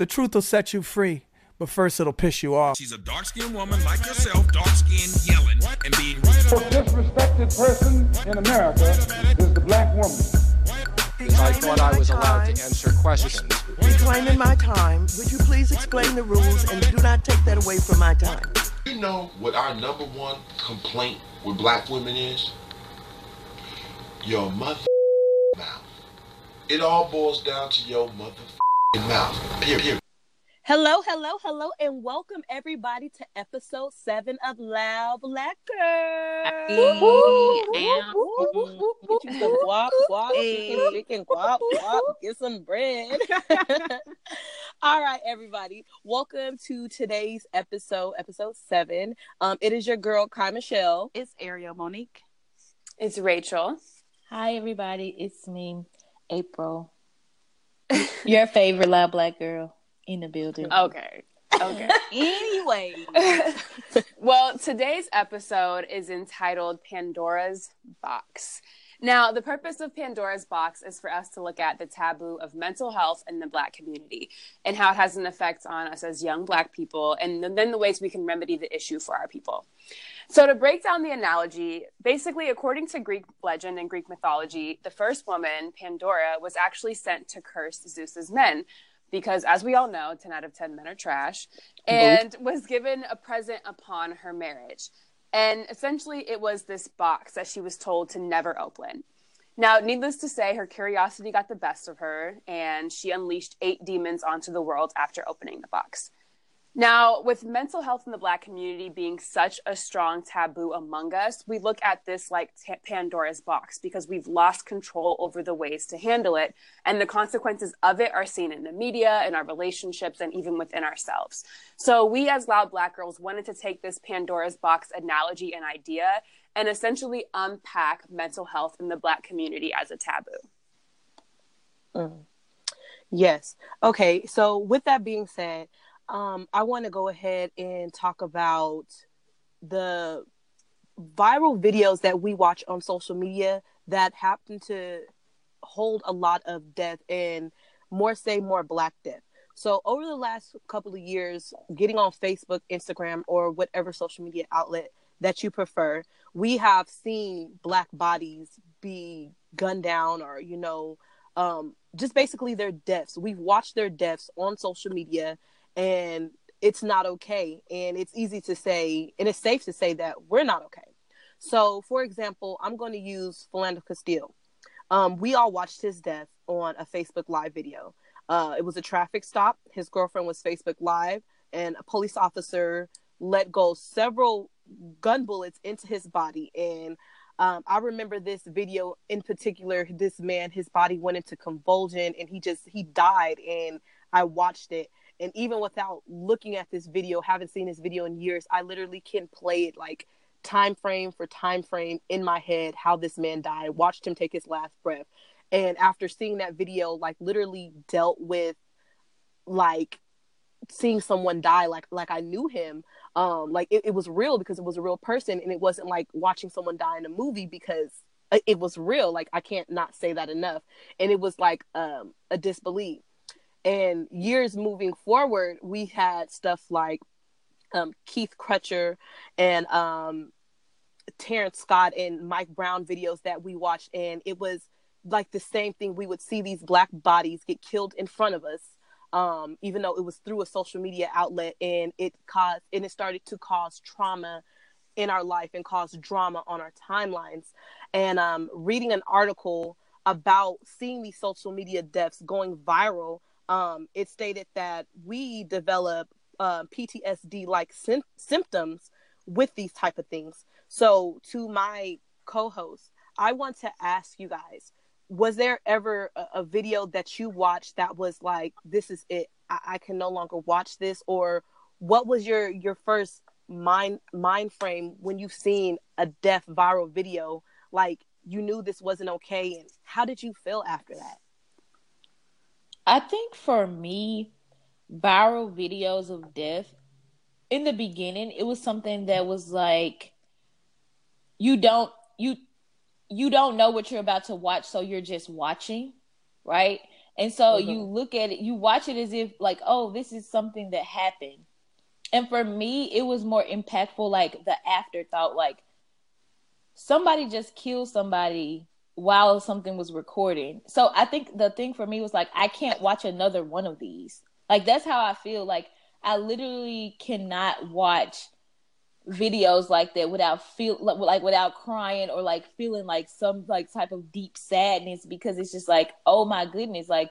The truth will set you free, but first it'll piss you off. She's a dark skinned woman like yourself, dark skinned, yelling, and being The most disrespected person in America is the black woman. I thought I was allowed to answer questions. Reclaiming my time, would you please explain the rules and do not take that away from my time? You know what our number one complaint with black women is? Your mother mouth. It all boils down to your mother mouth. Period. Hello, hello, hello, and welcome everybody to episode seven of Loud Black Girl. Get you some guap, guap, chicken, chicken, guap, guap, get some bread. All right, everybody, welcome to today's episode, episode seven. Um, it is your girl, Kai Michelle. It's Ariel Monique. It's Rachel. Hi, everybody. It's me, April. Your favorite loud black girl in the building. Okay. Okay. Anyway, well, today's episode is entitled Pandora's Box. Now, the purpose of Pandora's Box is for us to look at the taboo of mental health in the Black community and how it has an effect on us as young Black people, and then the ways we can remedy the issue for our people. So, to break down the analogy, basically, according to Greek legend and Greek mythology, the first woman, Pandora, was actually sent to curse Zeus's men because, as we all know, 10 out of 10 men are trash, and was given a present upon her marriage. And essentially, it was this box that she was told to never open. Now, needless to say, her curiosity got the best of her, and she unleashed eight demons onto the world after opening the box. Now, with mental health in the Black community being such a strong taboo among us, we look at this like t- Pandora's box because we've lost control over the ways to handle it. And the consequences of it are seen in the media, in our relationships, and even within ourselves. So, we as Loud Black Girls wanted to take this Pandora's box analogy and idea and essentially unpack mental health in the Black community as a taboo. Mm. yes. Okay, so with that being said, um, I want to go ahead and talk about the viral videos that we watch on social media that happen to hold a lot of death and more say more black death. So over the last couple of years, getting on Facebook, Instagram, or whatever social media outlet that you prefer, we have seen black bodies be gunned down or, you know, um, just basically their deaths. We've watched their deaths on social media and it's not okay. And it's easy to say, and it's safe to say that we're not okay. So, for example, I'm going to use Philando Castile. Um, we all watched his death on a Facebook Live video. Uh, it was a traffic stop. His girlfriend was Facebook Live, and a police officer let go several gun bullets into his body. And um, I remember this video in particular. This man, his body went into convulsion, and he just he died. And I watched it, and even without looking at this video, haven't seen this video in years, I literally can play it like time frame for time frame in my head how this man died. Watched him take his last breath, and after seeing that video, like literally dealt with like seeing someone die like like I knew him um like it, it was real because it was a real person. And it wasn't like watching someone die in a movie because it was real. Like I can't not say that enough. And it was like um a disbelief and years moving forward we had stuff like um Keith Crutcher and um Terrence Scott and Mike Brown videos that we watched and it was like the same thing. We would see these black bodies get killed in front of us um, even though it was through a social media outlet and it caused and it started to cause trauma in our life and cause drama on our timelines. And um, reading an article about seeing these social media deaths going viral um, it stated that we develop uh, ptsd like sim- symptoms with these type of things. So to my co-host i want to ask you guys was there ever a, a, video that you watched that was like this is it I, I, can no longer watch this? Or what was your your first mind mind frame when you've seen a death viral video? Like you knew this wasn't okay and how did you feel after that i think for me viral videos of death in the beginning it was something that was like you don't you you don't know what you're about to watch, so you're just watching, right? And so mm-hmm. you look at it, you watch it as if like, oh, this is something that happened. And for me, it was more impactful, like the afterthought, like somebody just killed somebody while something was recording. So I think the thing for me was like, I can't watch another one of these. Like that's how I feel. Like I literally cannot watch videos like that without feel like without crying or like feeling like some like type of deep sadness because it's just like oh my goodness like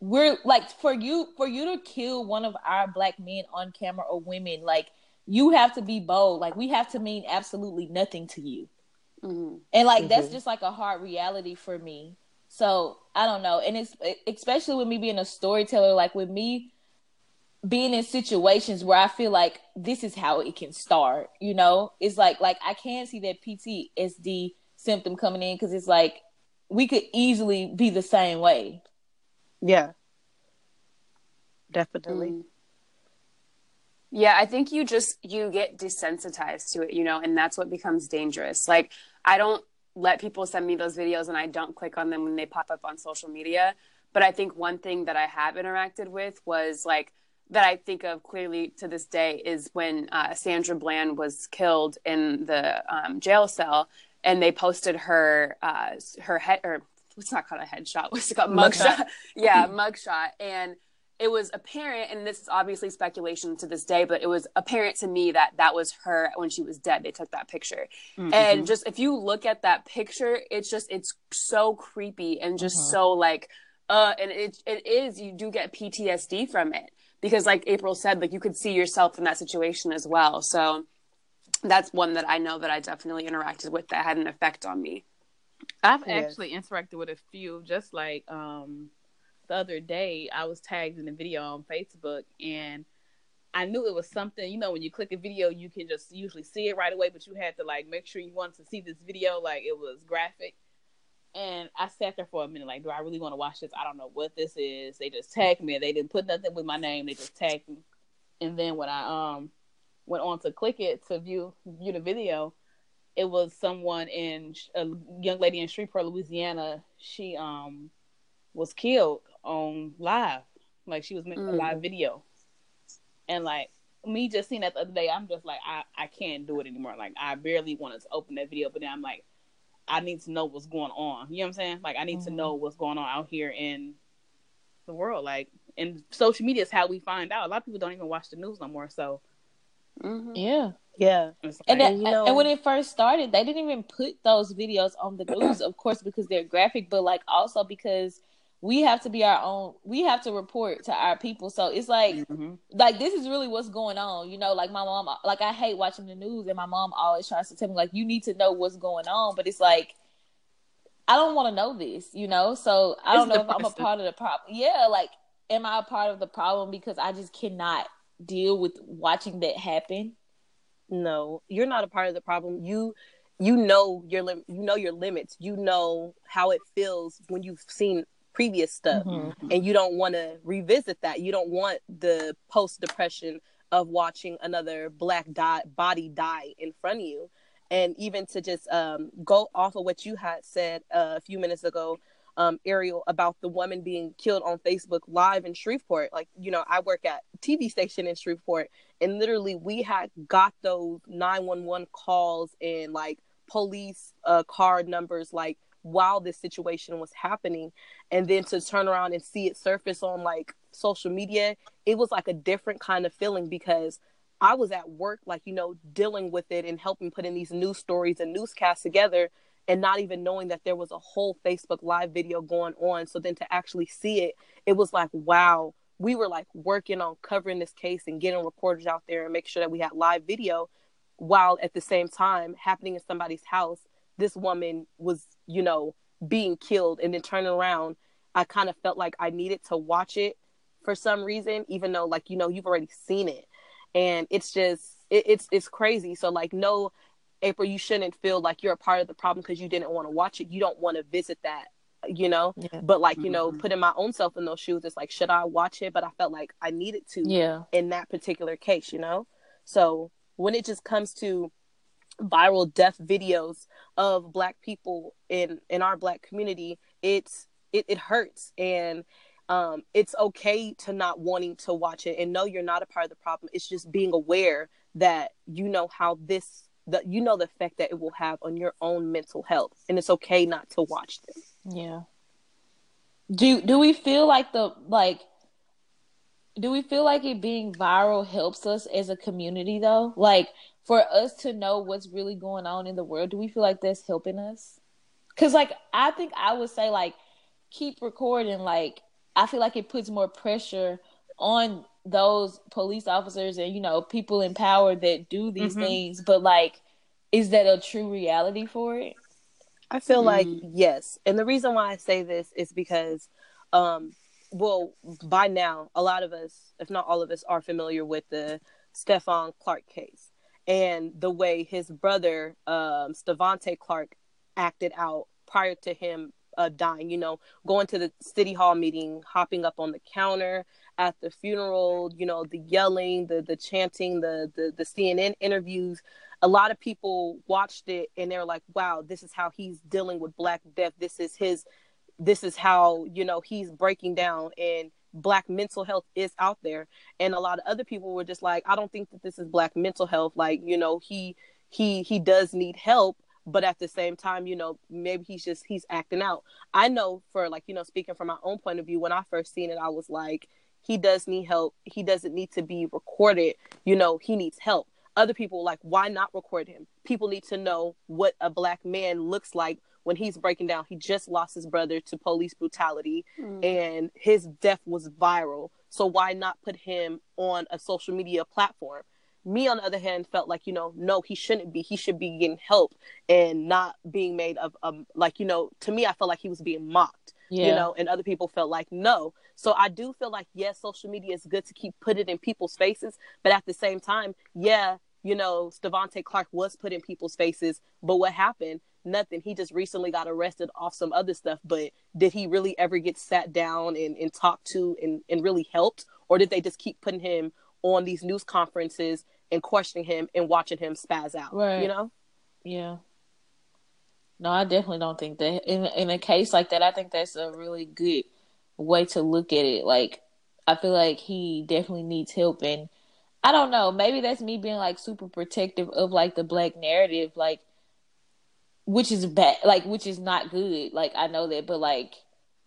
we're like for you for you to kill one of our black men on camera or women like you have to be bold like we have to mean absolutely nothing to you mm-hmm. and like mm-hmm. that's just like a hard reality for me so i don't know and it's especially with me being a storyteller like with me being in situations where I feel like this is how it can start, you know, it's like like I can see that PTSD symptom coming in because it's like we could easily be the same way. Yeah, definitely. Mm. Yeah, I think you just you get desensitized to it, you know, and that's what becomes dangerous. Like I don't let people send me those videos and I don't click on them when they pop up on social media. But I think one thing that I have interacted with was like that I think of clearly to this day is when uh, Sandra Bland was killed in the um, jail cell, and they posted her uh, her head or what's not called a headshot, what's it called mugshot? Mug yeah, mugshot, and it was apparent, and this is obviously speculation to this day, but it was apparent to me that that was her when she was dead. They took that picture, mm-hmm. and just if you look at that picture, it's just it's so creepy and just mm-hmm. so like uh, and it it is you do get PTSD from it because like April said, like you could see yourself in that situation as well. So that's one that I know that I definitely interacted with that had an effect on me. I've yes. actually interacted with a few, just like um, the other day, I was tagged in a video on Facebook and I knew it was something, you know, when you click a video, you can just usually see it right away, but you had to like make sure you wanted to see this video, like it was graphic. And I sat there for a minute, like, do I really want to watch this? I don't know what this is. They just tagged me. And they didn't put nothing with my name. They just tagged me. And then when I um went on to click it to view view the video, it was someone in a young lady in Shreveport, Louisiana. She um was killed on live, like she was making mm. a live video, and like me just seeing that the other day, I'm just like I I can't do it anymore. Like I barely wanted to open that video, but then I'm like I need to know what's going on. You know what I'm saying? Like I need mm-hmm. to know what's going on out here in the world. Like and social media is how we find out. A lot of people don't even watch the news no more. So mm-hmm. yeah. Yeah, like, and, that, you know, and when it first started, they didn't even put those videos on the news, of course, because they're graphic, but like also because we have to be our own we have to report to our people. So it's like mm-hmm. like this is really what's going on you know like my mom like i hate watching the news and my mom always tries to tell me like you need to know what's going on but it's like i don't want to know this you know? So i don't know if i'm a part of the problem yeah like am i a part of the problem because i just cannot deal with watching that happen? No you're not a part of the problem. You you know your lim- you know your limits. You know how it feels when you've seen previous stuff mm-hmm. and you don't want to revisit that. You don't want the post depression of watching another black die, body die in front of you. And even to just um, go off of what you had said uh, a few minutes ago um, ariel about the woman being killed on facebook live in shreveport. Like you know i work at tv station in shreveport and literally we had got those 911 calls and like police uh, card numbers like while this situation was happening and then to turn around and see it surface on like social media it was like a different kind of feeling because i was at work like you know dealing with it and helping putting these news stories and newscasts together and not even knowing that there was a whole facebook live video going on. So then to actually see it it was like wow. We were like working on covering this case and getting reporters out there and make sure that we had live video while at the same time happening in somebody's house this woman was, you know, being killed and then turning around, I kind of felt like I needed to watch it for some reason, even though like, you know, you've already seen it. And it's just it, it's it's crazy. So like no April, you shouldn't feel like you're a part of the problem because you didn't want to watch it. You don't want to visit that, you know. Yeah. But like, you know, mm-hmm. putting my own self in those shoes, it's like, should I watch it? But I felt like I needed to yeah. in that particular case, you know? So when it just comes to viral death videos of black people in in our black community it's it, it hurts and um, it's okay to not wanting to watch it and know you're not a part of the problem. It's just being aware that you know how this that you know the effect that it will have on your own mental health, and it's okay not to watch them. Yeah. Do do we feel like the like? Do we feel like it being viral helps us as a community though? Like for us to know what's really going on in the world, do we feel like that's helping us? Cause like I think I would say like keep recording like I feel like it puts more pressure on those police officers and you know people in power that do these mm-hmm. things but like is that a true reality for it i feel mm. like yes and the reason why i say this is because um well by now a lot of us if not all of us are familiar with the stephon clark case and the way his brother um Stevante clark acted out prior to him uh, dying, you know, going to the city hall meeting, hopping up on the counter at the funeral, you know, the yelling, the the chanting, the the, the CNN interviews. A lot of people watched it and they're like, "Wow, this is how he's dealing with Black Death. This is his. This is how you know he's breaking down." And black mental health is out there. And a lot of other people were just like i don't think that this is black mental health. Like you know he he he does need help but at the same time you know maybe he's just he's acting out. I know for like you know speaking from my own point of view when i first seen it i was like he does need help. He doesn't need to be recorded. You know he needs help. Other people like why not record him? People need to know what a black man looks like when he's breaking down he just lost his brother to police brutality mm. and his death was viral. So why not put him on a social media platform? Me on the other hand felt like you know no he shouldn't be. He should be getting help and not being made of um like you know to me i felt like he was being mocked yeah. you know and other people felt like no. So i do feel like yes social media is good to keep put it in people's faces but at the same time yeah you know Stevante Clark was put in people's faces but what happened nothing he just recently got arrested off some other stuff but did he really ever get sat down and, and talked to and, and really helped or did they just keep putting him on these news conferences and questioning him and watching him spaz out. Right. You know? Yeah. No, I definitely don't think that in in a case like that, I think that's a really good way to look at it. Like I feel like he definitely needs help and I don't know, maybe that's me being like super protective of like the black narrative, like which is bad like which is not good. Like I know that, but like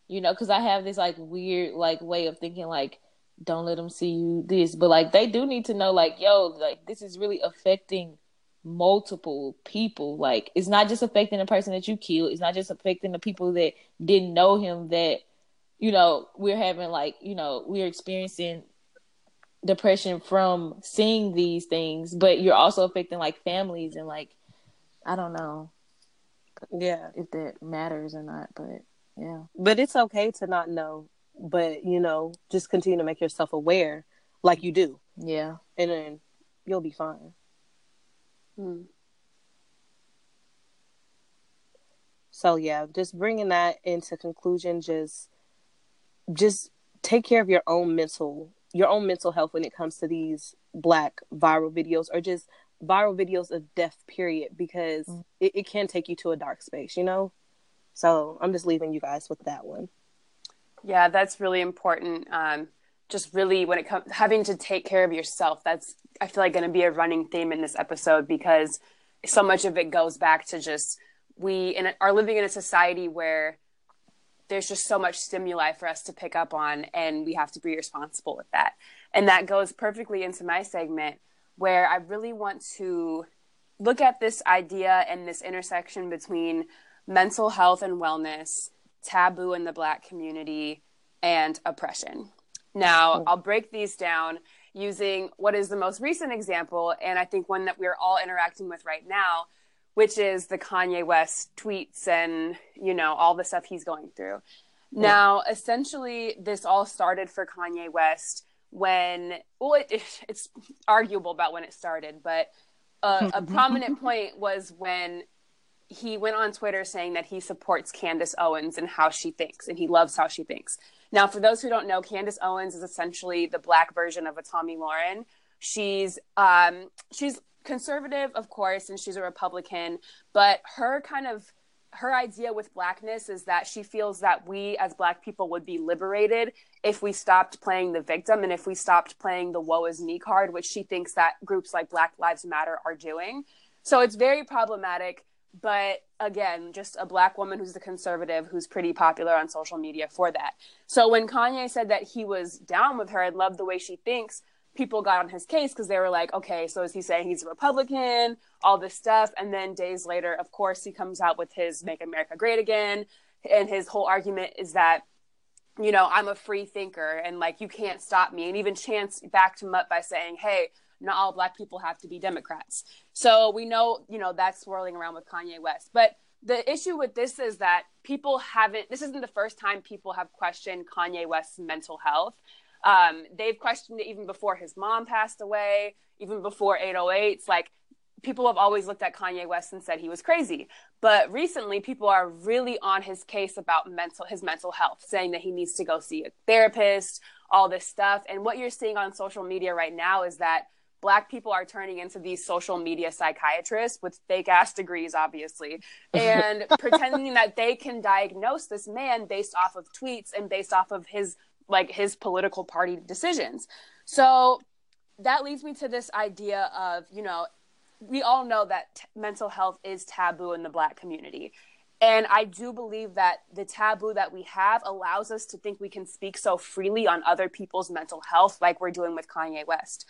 you know, because I have this like weird like way of thinking like don't let them see you this. But like they do need to know like yo like this is really affecting multiple people. Like it's not just affecting the person that you killed. It's not just affecting the people that didn't know him that you know we're having like you know we're experiencing depression from seeing these things. But you're also affecting like families and like i don't know yeah if that matters or not but yeah but it's okay to not know but you know, just continue to make yourself aware like you do. Yeah. And then you'll be fine. Hmm. So yeah, just bringing that into conclusion just just take care of your own mental your own mental health when it comes to these black viral videos or just viral videos of death period because mm. it, it can take you to a dark space, you know? So I'm just leaving you guys with that one. Yeah, that's really important. Um, just really when it comes having to take care of yourself. That's I feel like going to be a running theme in this episode because so much of it goes back to just we in, are living in a society where there's just so much stimuli for us to pick up on and we have to be responsible with that and that goes perfectly into my segment where i really want to look at this idea and this intersection between mental health and wellness taboo in the black community, and oppression. Now, I'll break these down using what is the most recent example, and I think one that we're all interacting with right now, which is the Kanye West tweets and, you know, all the stuff he's going through. Now, essentially, this all started for Kanye West when, well, it, it's arguable about when it started, but a prominent point was when he went on Twitter saying that he supports Candace Owens and how she thinks, and he loves how she thinks. Now, for those who don't know, Candace Owens is essentially the black version of a Tomi Lahren She's um, she's conservative, of course, and she's a Republican, but her kind of her idea with blackness is that she feels that we as black people would be liberated if we stopped playing the victim and if we stopped playing the woe is me card, which she thinks that groups like Black Lives Matter are doing. So it's very problematic. But again, just a black woman who's the conservative who's pretty popular on social media for that. So when Kanye said that he was down with her and loved the way she thinks, people got on his case because they were like, okay, so is he saying he's a Republican? All this stuff. And then days later, of course, he comes out with his Make America Great Again. And his whole argument is that, you know, I'm a free thinker and like you can't stop me. And even Chance backed him up by saying, hey, not all black people have to be Democrats. So we know, you know, that's swirling around with Kanye West. But the issue with this is that people haven't, this isn't the first time people have questioned Kanye West's mental health. Um, they've questioned it even before his mom passed away, even before 808s. Like, people have always looked at Kanye West and said he was crazy. But recently, people are really on his case about mental his mental health, saying that he needs to go see a therapist, all this stuff. And what you're seeing on social media right now is that black people are turning into these social media psychiatrists with fake ass degrees obviously and pretending that they can diagnose this man based off of tweets and based off of his like his political party decisions so that leads me to this idea of you know we all know that t- mental health is taboo in the black community and I do believe that the taboo that we have allows us to think we can speak so freely on other people's mental health, like we're doing with Kanye West.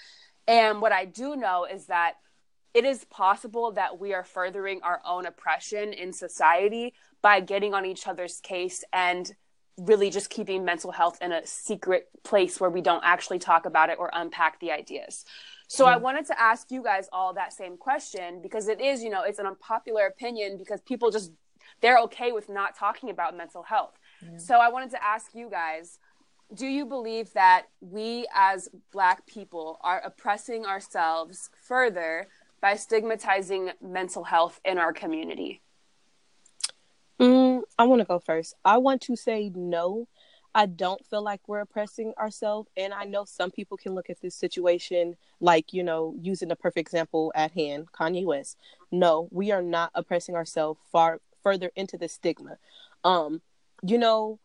And what I do know is that it is possible that we are furthering our own oppression in society by getting on each other's case and really just keeping mental health in a secret place where we don't actually talk about it or unpack the ideas. So mm-hmm. I wanted to ask you guys all that same question because it is, you know, it's an unpopular opinion because people just they're okay with not talking about mental health. So I wanted to ask you guys do you believe that we as black people are oppressing ourselves further by stigmatizing mental health in our community mm, i want to go first. I want to say no. I don't feel like we're oppressing ourselves and i know some people can look at this situation like you know using the perfect example at hand kanye west. No we are not oppressing ourselves far further into the stigma. Um you know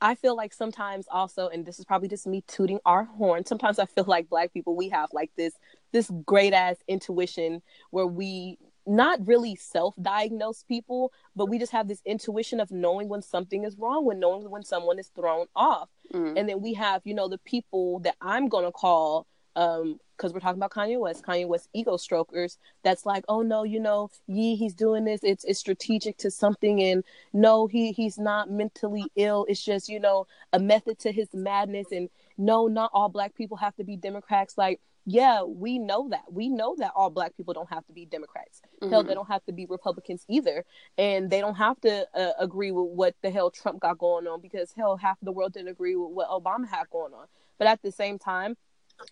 I feel like sometimes also, and this is probably just me tooting our horn. Sometimes I feel like black people we have like this this great ass intuition where we not really self-diagnose people, but we just have this intuition of knowing when something is wrong, when knowing when someone is thrown off. Mm-hmm. And then we have, you know, the people that I'm gonna call um because we're talking about Kanye West, Kanye West ego strokers. That's like, oh no, you know, Ye, he's doing this. It's it's strategic to something, and no, he he's not mentally ill. It's just you know a method to his madness. And no, not all black people have to be Democrats. Like, yeah, we know that. We know that all black people don't have to be Democrats. Mm-hmm. Hell, they don't have to be Republicans either, and they don't have to uh, agree with what the hell Trump got going on because hell, half the world didn't agree with what Obama had going on. But at the same time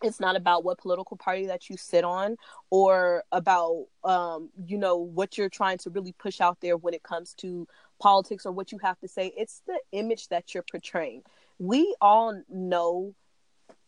it's not about what political party that you sit on or about um, you know what you're trying to really push out there when it comes to politics or what you have to say it's the image that you're portraying we all know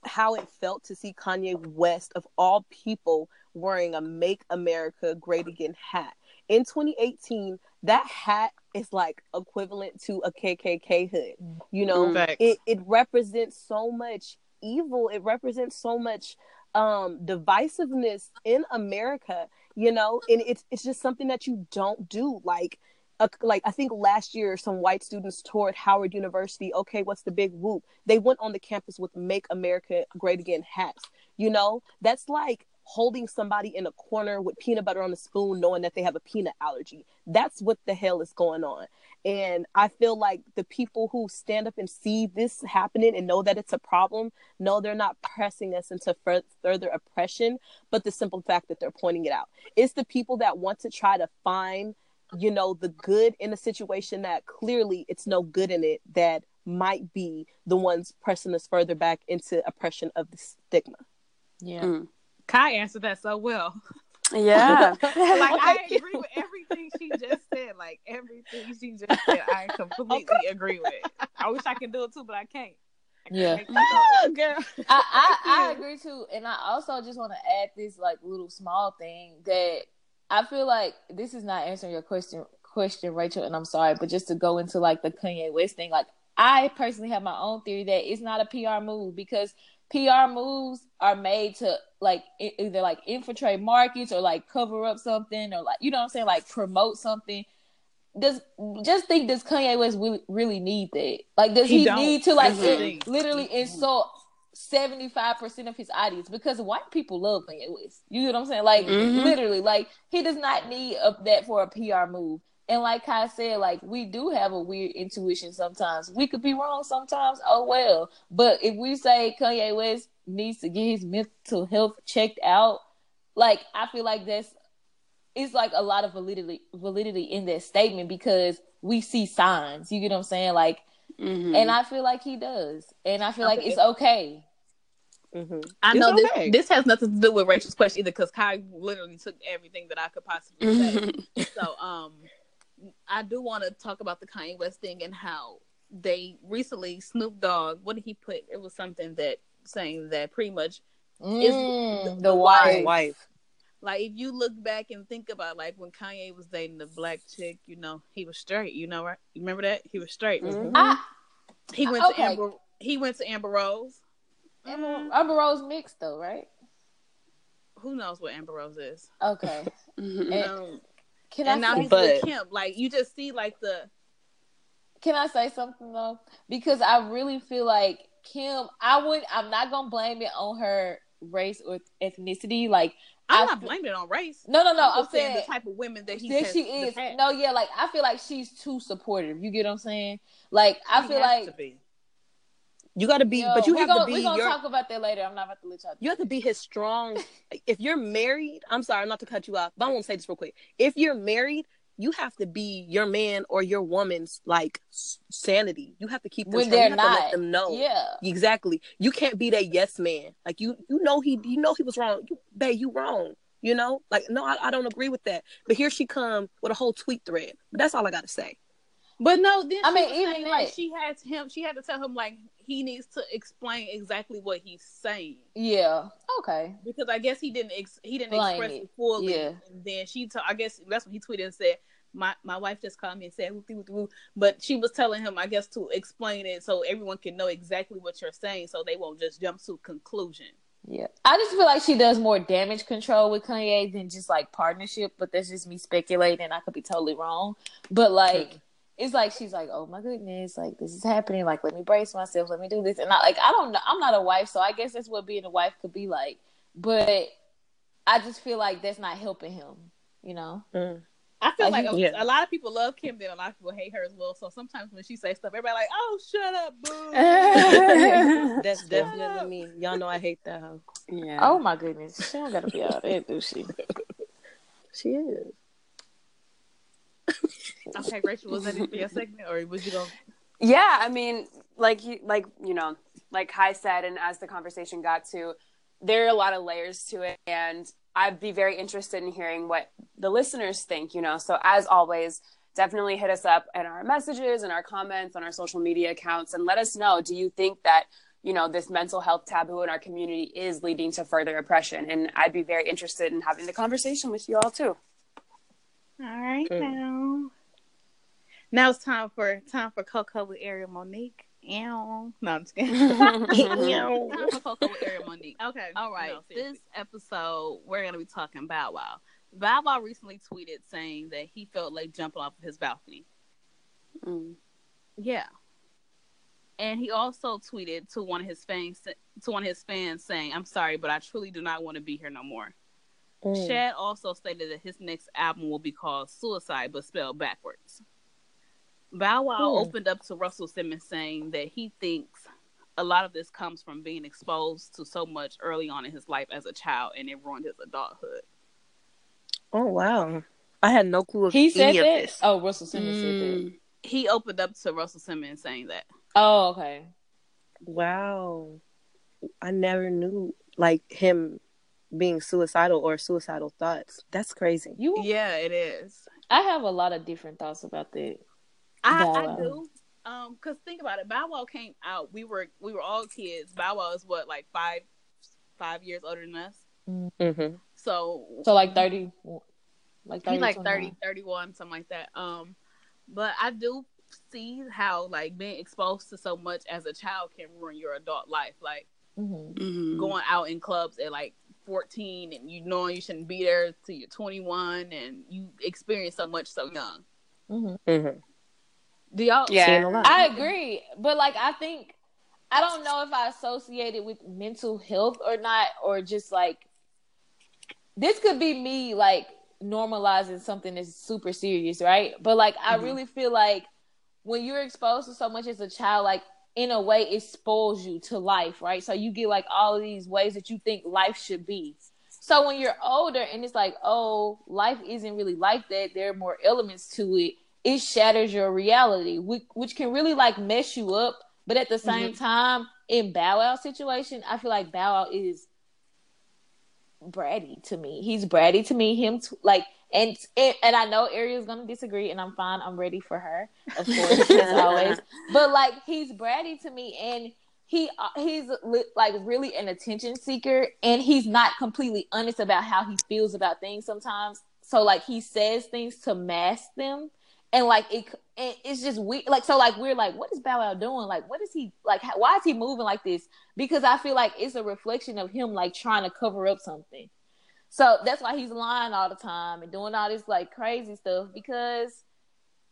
how it felt to see Kanye West of all people wearing a make america great again hat. In 2018 that hat is like equivalent to a KKK hood you know? It, it represents so much evil. It represents so much um divisiveness in america you know? And it's it's just something that you don't do. Like uh, like I think last year some white students toured Howard University. Okay, what's the big whoop? They went on the campus with "Make America Great Again" hats. You know, that's like holding somebody in a corner with peanut butter on the spoon, knowing that they have a peanut allergy. That's what the hell is going on. And I feel like the people who stand up and see this happening and know that it's a problem, know they're not pressing us into further oppression, but the simple fact that they're pointing it out. It's the people that want to try to find, you know, the good in a situation that clearly it's no good in it that might be the ones pressing us further back into oppression of the stigma. Yeah. Mm. Kai answered that so well. Yeah. like I agree with everything she just said. Like everything she just said, I completely okay. agree with. I wish I could do it too, but I can't. I yeah, oh, girl. I, I, I agree too, and I also just want to add this like little small thing that I feel like this is not answering your question question, Rachel, and I'm sorry, but just to go into like the Kanye West thing, like I personally have my own theory that it's not a PR move because PR moves are made to like either like infiltrate markets or like cover up something or like you know what I'm saying, like promote something. Does just think does Kanye West really, really need that? Like, does he, he need to like literally insult seventy five percent of his audience because white people love Kanye West. You know what I'm saying? Like mm-hmm. literally, like he does not need a, that for a PR move. And like I said, like we do have a weird intuition sometimes. We could be wrong sometimes. Oh well. But if we say Kanye West needs to get his mental health checked out, like I feel like that's it's like a lot of validity validity in that statement because we see signs. You get what I'm saying? Like mm-hmm. and I feel like he does. And I feel okay. like it's okay. Mm-hmm. I know okay. this this has nothing to do with Rachel's question either because Kai literally took everything that I could possibly say. so um I do want to talk about the Kanye West thing and how they recently Snoop Dogg. What did he put? It was something that saying that pretty much mm, is the, the wife. wife. Like if you look back and think about like when Kanye was dating the black chick, you know he was straight. You know right? You remember that he was straight. Mm-hmm. I, he went okay. to Amber. He went to Amber Rose. Amber, mm-hmm. Amber Rose mixed though, right? Who knows what Amber Rose is? Okay. mm-hmm. and, um, can and I now he's but... with Kim. Like you just see like the. Can I say something though? Because I really feel like Kim. I would. I'm not gonna blame it on her race or ethnicity. Like I'm I, not blaming it on race. No, no, no. I'm, I'm saying the type of women that he has. that she is. No, yeah, like I feel like she's too supportive. You get what I'm saying? Like I she feel like you got to be, Yo, but you have gonna, to be. We're gonna your, talk about that later. I'm not about to let y'all. You have to be his strong. if you're married, I'm sorry, I'm not to cut you off, but I want to say this real quick. If you're married, you have to be your man or your woman's like sanity. You have to keep them when they're not. let them know. Yeah, exactly. You can't be that yes man. Like you, you know he, you know he was wrong. You, babe, you wrong. You know, like no, I, I don't agree with that. But here she come with a whole tweet thread. But that's all I got to say. But no, then I mean, even saying, like she had him, she had to tell him like he needs to explain exactly what he's saying. Yeah. Okay. Because I guess he didn't ex- he didn't Blind express it fully. Yeah. And then she, t- I guess that's when he tweeted and said, "My my wife just called me and said whoop whoop whoop," but she was telling him, I guess, to explain it so everyone can know exactly what you're saying, so they won't just jump to conclusion. Yeah, I just feel like she does more damage control with Kanye than just like partnership. But that's just me speculating. I could be totally wrong. But like, it's like she's like, oh my goodness, like this is happening. Like, let me brace myself. Let me do this. And I like, I don't know. I'm not a wife, so I guess that's what being a wife could be like. But I just feel like that's not helping him. You know. Mm. I feel like, like a, yeah. a, lot of people love Kim, then a lot of people hate her as well. So sometimes when she says stuff, everybody like, "Oh, shut up, boo." That's shut definitely up. me. Y'all know I hate that. Hoe. Yeah. Oh my goodness, she don't gotta be out there, do she? she is. Okay, Rachel, was that your segment, or was you going? Yeah, I mean, like like you know, like Kai said, and as the conversation got to, there are a lot of layers to it, and I'd be very interested in hearing what the listeners think. You know, so as always, definitely hit us up in our messages and our comments on our social media accounts, and let us know. Do you think that you know this mental health taboo in our community is leading to further oppression? And I'd be very interested in having the conversation with you all too. All right now. Now it's time for time for Coco with Ariel Monique. Ew. No, I'm just kidding. time for Coco with Ariel Monique. Okay. All right. No, this episode we're gonna be talking Bow Wow. Bow Wow recently tweeted saying that he felt like jumping off of his balcony. Mm. Yeah. And he also tweeted to one of his fans to one of his fans saying, "I'm sorry, but I truly do not want to be here no more." Mm. Shad also stated that his next album will be called Suicide, but spelled backwards. Bow Wow mm. opened up to Russell Simmons saying that he thinks a lot of this comes from being exposed to so much early on in his life as a child, and it ruined his adulthood. Oh wow! I had no clue. He said that. Oh, Russell Simmons mm. said that. Mm. He opened up to Russell Simmons saying that. Oh, okay. Wow, I never knew like him being suicidal or suicidal thoughts. That's crazy. You Yeah, it is. I have a lot of different thoughts about that. I, I do. Um, cause think about it. Bow Wow came out. We were we were all kids. Bow Wow is what like five five years older than us. Mm-hmm. So so like thirty. Like he's like 30, 31, something like that. Um, but I do see how like being exposed to so much as a child can ruin your adult life. Like mm-hmm. Mm-hmm. going out in clubs at like 14 and you know you shouldn't be there till you're 21 and you experience so much so young. Mm-hmm. Mm-hmm. Do y'all? Yeah, I agree, but like I think I don't know if I associate it with mental health or not, or just like this could be me like normalizing something that's super serious, right? But like I Mhm. really feel like when you're exposed to so much as a child, like in a way it spoils you to life, right? So you get like all of these ways that you think life should be. So when you're older and it's like, oh, life isn't really like that, there are more elements to it, it shatters your reality, which, which can really like mess you up. But at the same mm-hmm. time, in Bow Wow situation, I feel like Bow Wow is bratty to me. He's bratty to me. Him t- like and and I know Ariel's gonna disagree, and I'm fine. I'm ready for her, of course, as always. But like he's bratty to me, and he uh, he's li- like really an attention seeker, and he's not completely honest about how he feels about things sometimes. So like he says things to mask them, and like it and it's just weird. Like so, like we're like, what is Bow Wow doing? Like, what is he like? How, why is he moving like this? Because I feel like it's a reflection of him like trying to cover up something. So that's why he's lying all the time and doing all this like crazy stuff because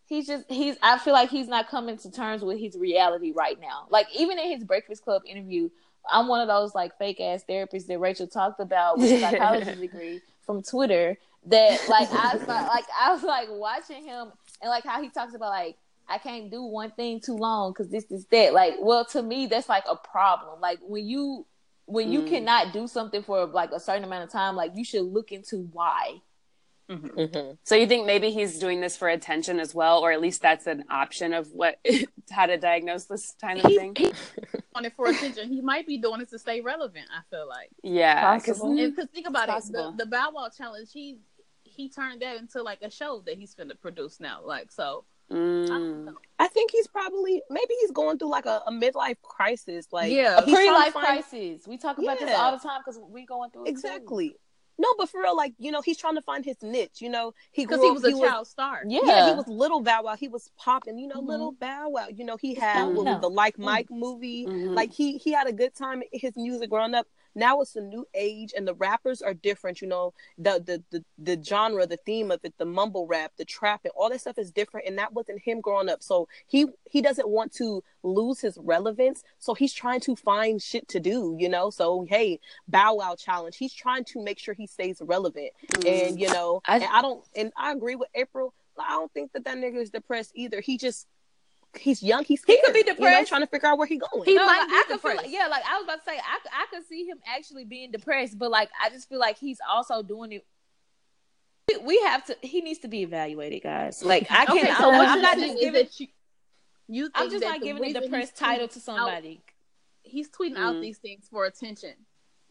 he's just he's I feel like he's not coming to terms with his reality right now. Like even in his Breakfast Club interview, I'm one of those like fake ass therapists that Rachel talked about with a psychology degree from Twitter that like I was like, like I was like watching him and like how he talks about like I can't do one thing too long because this is that. Like, well, to me, that's like a problem. Like when you when you Mm. cannot do something for like a certain amount of time, like you should look into why. Mm-hmm. So you think maybe he's doing this for attention as well, or at least that's an option of what how to diagnose this kind of He, thing? he on it for attention. He might be doing it to stay relevant. I feel like. Yeah, 'cause- Possible. And because think about It's it, the, the Bow Wow challenge, he he turned that into like a show that he's finna produce now. Like so, I don't Mm. know. I think he's probably maybe he's going through like a, a midlife crisis. Like Yeah. A he's trying to pre-life find- crisis. We talk about this all the time because we going through it too. Exactly. No, but for real, like you know, he's trying to find his niche. You know, he because grew he up- was a child star. Yeah. Yeah, he was little Bow Wow. He was popping, you know, Mhm. little Bow Wow. You know, he had Bow what the Like Mm. Mike movie. Mhm. Like he he had a good time. His music growing up. Now it's a new age, and the rappers are different. You know, the the the the genre, the theme of it, the mumble rap, the trap, and all that stuff is different. And that wasn't him growing up. So he he doesn't want to lose his relevance. So he's trying to find shit to do. You know, so hey, Bow Wow challenge. He's trying to make sure he stays relevant mm. and you know I- and i don't and i agree with april i don't think that that nigga is depressed either he just he's young he's He could be depressed, you know, depressed. trying to figure out where he's going He no, might like, be I could feel depressed. like, yeah, like I was about to say, I, I could see him actually being depressed, but like I just feel like he's also doing it. we- We have to. He needs to be evaluated, guys. Like I can't. Okay, so I'm, what I'm not just giving. that you, you I'm just not the giving a depressed title to somebody. Out, he's tweeting out Mm. these things for attention,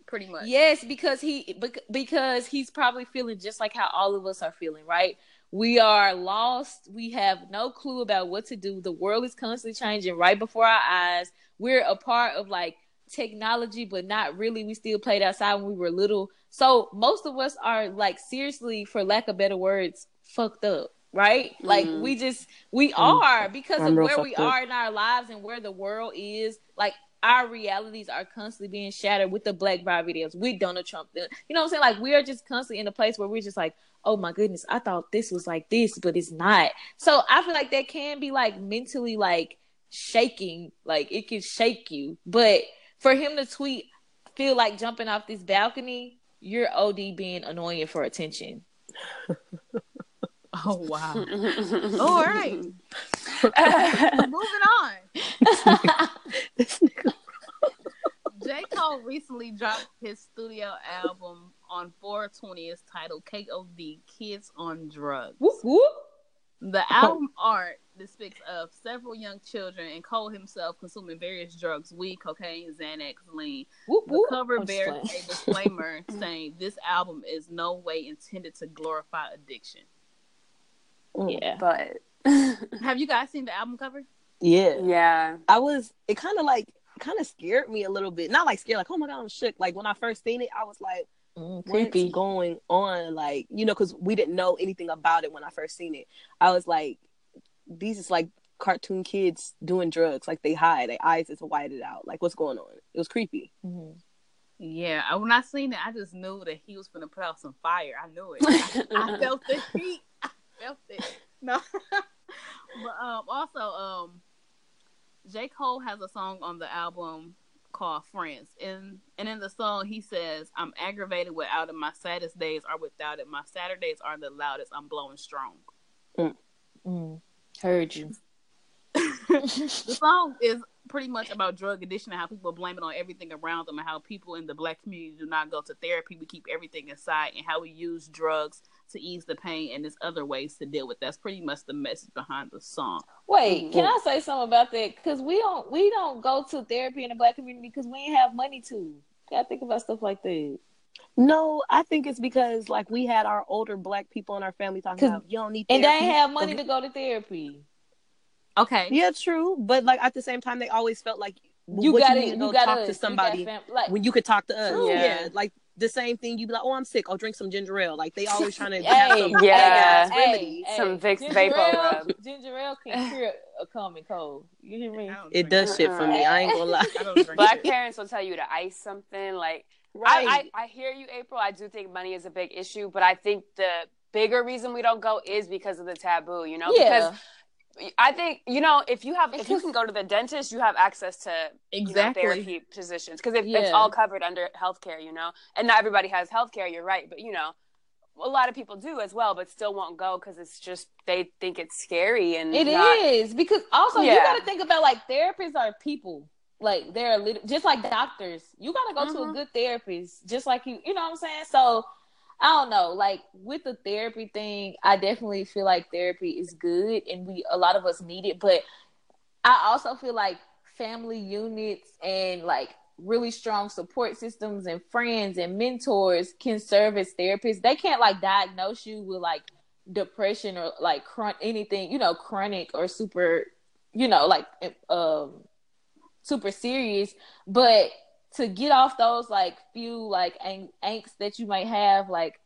pretty much. Yes, because he because he's probably feeling just like how all of us are feeling, right? We are lost. We have no clue about what to do. The world is constantly changing right before our eyes. We're a part of like technology, but not really. We still played outside when we were little. So most of us are like seriously, for lack of better words, fucked up. Right? Like Mhm. we just we are because I'm of where we are in our lives and where the world is. Like our realities are constantly being shattered with the Black Vibe videos, with Donald Trump. You know what I'm saying? Like we are just constantly in a place where we're just like, oh my goodness, I thought this was like this, but it's not. So I feel like that can be like mentally like shaking, like it can shake you. But for him to tweet, feel like jumping off this balcony, you're OD being annoying for attention. Oh wow. All right. Moving on. this J. Cole recently dropped his studio album on 420. is titled KOD Kids on Drugs. Whoop whoop. The album art depicts of several young children and Cole himself consuming various drugs, weed, cocaine, Xanax, lean. Whoop The cover I'm bears a disclaimer saying this album is no way intended to glorify addiction. Mm, yeah. but Have you guys seen the album cover? yeah yeah, i was it kind of like kind of scared me a little bit not like scared like oh my god i'm shook like when i first seen it i was like mm, creepy. what's going on? Like, you know, because we didn't know anything about it when I first seen it. I was like, these is like cartoon kids doing drugs. Like they hide, their eyes is whited out. Like what's going on? It was creepy. Mm-hmm. Yeah, when I seen it, I just knew that he was gonna put out some fire. I knew it. I, I felt the heat. I felt it. No, but um, also um, J Cole has a song on the album called Friends. And and in the song he says, I'm aggravated without it. My saddest days are without it. My Saturdays are the loudest. I'm blowing strong. Mm. Mm. Heard you. the song is pretty much about drug addiction and how people blame it on everything around them and how people in the black community do not go to therapy. We keep everything inside and how we use drugs to ease the pain and there's other ways to deal with. That's pretty much the message behind the song. Wait, mm-hmm. can I say something about that? Because we don't we don't go to therapy in the black community because we ain't have money to. Gotta think about stuff like that. No, I think it's because like we had our older black people in our family talking about you don't need therapy. and they ain't have money to go to therapy. Okay, yeah, true, but like at the same time, they always felt like you got to go gotta, talk to somebody fam- like, when you could talk to us. Yeah. yeah. like the same thing. You be like, "Oh, I'm sick. I'll drink some ginger ale." Like they always trying to have some yeah, hey, hey, some Vicks vapor. Ginger ale can cure a common cold. You hear me? It does shit for me. I ain't gonna lie. Black parents will tell you to ice something. Like right. I, I, I hear you, April. I do think money is a big issue, but I think the bigger reason we don't go is because of the taboo. You know, yeah. because I think you know if you have if you can go to the dentist, you have access to exactly you know, therapy positions because yeah. it's all covered under healthcare, you know. And not everybody has healthcare. You're right, but you know, a lot of people do as well, but still won't go because it's just they think it's scary and it not... is because also yeah. you got to think about like therapists are people. Like they're little, just like doctors. You got to go mm-hmm. to a mm-hmm. good therapist, just like you. You know what I'm saying? So I don't know. Like with the therapy thing, I definitely feel like therapy is good and we a lot of us need it, but I also feel like family units and like really strong support systems and friends and mentors can serve as therapists. They can't like diagnose you with like depression or like anything, you know, chronic or super, you know, like um super serious, but to get off those like few like ang- angst that you might have like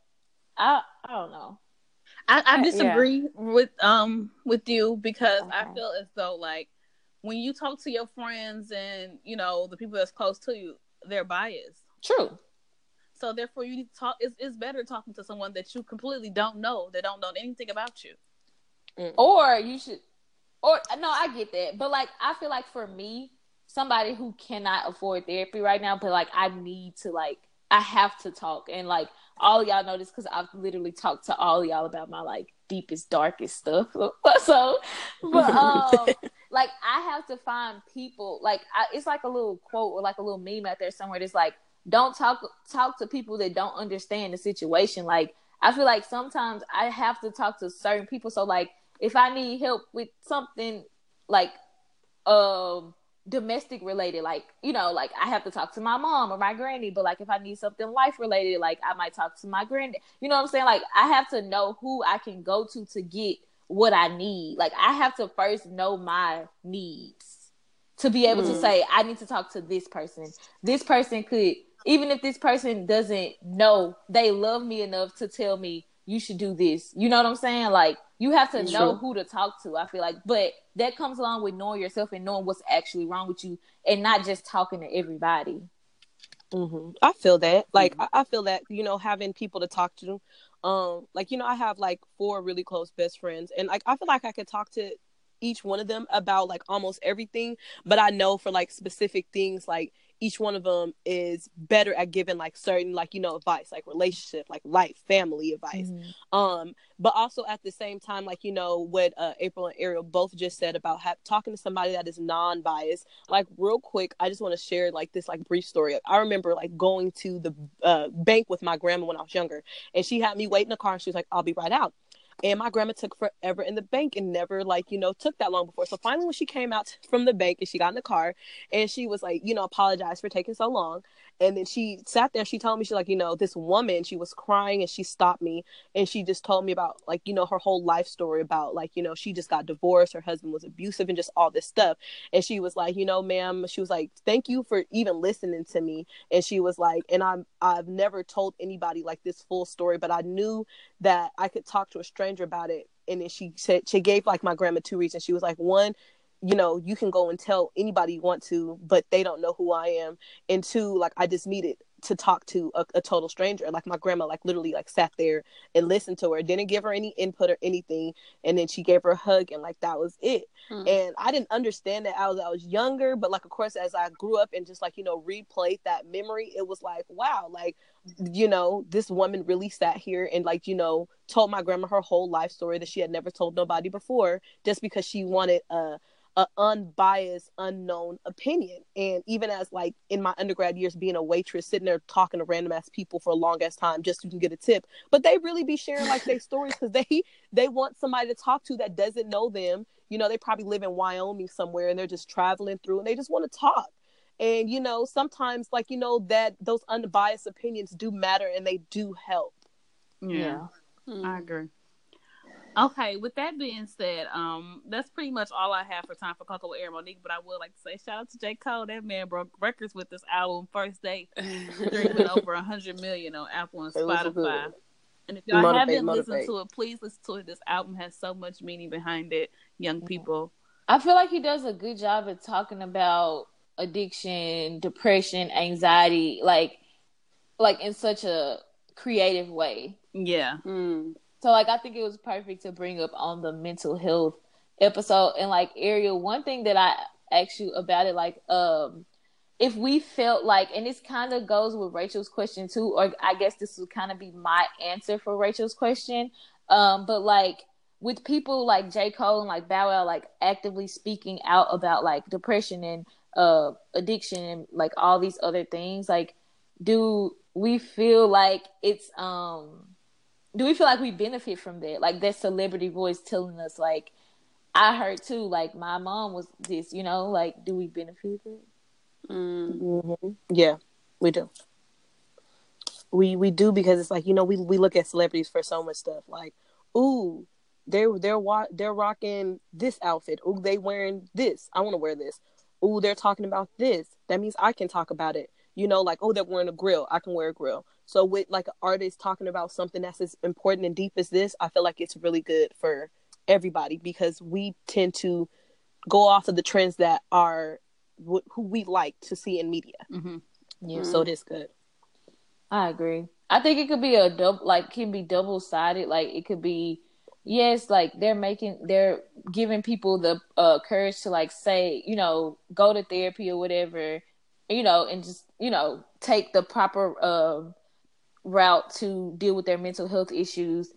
i i don't know i, I disagree yeah. with um with you because okay. i feel as though like when you talk to your friends and you know the people that's close to you they're biased true so therefore you need to talk it's, it's better talking to someone that you completely don't know that don't know anything about you mm. or you should or no i get that but like i feel like for me somebody who cannot afford therapy right now, but like I need to like I have to talk and like all y'all know this because I've literally talked to all y'all about my like deepest darkest stuff. so, but um, like I have to find people like I, it's like a little quote or like a little meme out there somewhere. That's like don't talk talk to people that don't understand the situation. Like I feel like sometimes I have to talk to certain people. So like if I need help with something like um domestic related like you know like i have to talk to my mom or my granny but like if i need something life related like i might talk to my granddad you know what i'm saying? Like i have to know who i can go to to get what i need. Like i have to first know my needs to be able mm. to say i need to talk to this person. This person could even if this person doesn't know they love me enough to tell me you should do this. You know what i'm saying? Like you have to know who to talk to i feel like. But that comes along with knowing yourself and knowing what's actually wrong with you and not just talking to everybody. Mm-hmm. i feel that. Like mm-hmm. I, I feel that you know having people to talk to. Um like you know i have like four really close best friends and like i feel like i could talk to each one of them about like almost everything but i know for like specific things like each one of them is better at giving like certain like you know advice like relationship like life family advice. Mm-hmm. um but also at the same time like you know what uh, april and ariel both just said about ha- talking to somebody that is non-biased like real quick i just want to share like this like brief story. I remember like going to the uh, bank with my grandma when i was younger and she had me wait in the car and she was like i'll be right out and my grandma took forever in the bank and never like, you know, took that long before. So finally when she came out from the bank and she got in the car and she was like, you know, apologize for taking so long. And then she sat there. She told me, she's like, you know, this woman, she was crying and she stopped me and she just told me about, like, you know, her whole life story about, like, you know, she just got divorced. Her husband was abusive and just all this stuff. And she was like, you know, ma'am, she was like, thank you for even listening to me. And she was like, and I'm, I've never told anybody like this full story, but I knew that I could talk to a stranger about it. And then she said, she gave like my grandma two reasons. She was like, one, you know, you can go and tell anybody you want to, but they don't know who I am. And two, like I just needed to talk to a, a, total stranger. Like my grandma, like literally, like sat there and listened to her. Didn't give her any input or anything, and then she gave her a hug, and like that was it. Hmm. And I didn't understand that I was I was younger, but like of course as I grew up and just like you know replayed that memory, it was like wow, like you know this woman really sat here and like you know told my grandma her whole life story that she had never told nobody before, just because she wanted a a unbiased, unknown opinion. And even as like in my undergrad years, being a waitress, sitting there talking to random ass people for a long ass time just so you can get a tip, but they really be sharing like their stories because they they want somebody to talk to that doesn't know them. You know, they probably live in Wyoming somewhere and they're just traveling through and they just want to talk. And you know, sometimes like you know that those unbiased opinions do matter and they do help. Yeah, yeah. Mm-hmm. I agree. Okay, with that being said, um, that's pretty much all I have for time for Coco with Aaron Monique. But I would like to say shout out to J. Cole. That man broke records with this album first day, streaming over a hundred million on Apple and Spotify. And if y'all motivate, haven't motivate. listened to it, please listen to it. This album has so much meaning behind it, young mm-hmm. people. I feel like he does a good job of talking about addiction, depression, anxiety, like like in such a creative way. Yeah. Mm. So like I think it was perfect to bring up on the mental health episode. And like Ariel, one thing that I asked you about it, like um if we felt like and this kind of goes with Rachel's question too, or I guess this would kind of be my answer for Rachel's question. Um, but like with people like J. Cole and like Bow Wow like actively speaking out about like depression and uh addiction and like all these other things, like do we feel like it's um do we feel like we benefit from that? Like that celebrity voice telling us, like, I heard too, like my mom was this, you know, like, do we benefit it? Mm-hmm. Yeah, we do. We we do because it's like you know we we look at celebrities for so much stuff like, ooh, they're they're they're rocking this outfit. Ooh, they wearing this. I want to wear this. Ooh, they're talking about this. That means I can talk about it. You know, like oh, they're wearing a grill. I can wear a grill. So with like an artist talking about something that's as important and deep as this, I feel like it's really good for everybody because we tend to go off of the trends that are wh- who we like to see in media. Mm-hmm. Yeah, mm-hmm. so it is good. I agree. I think it could be a double, like can be double sided. Like it could be, yes, like they're making, they're giving people the uh, courage to like say, you know, go to therapy or whatever, you know, and just you know take the proper. Uh, route to deal with their mental health issues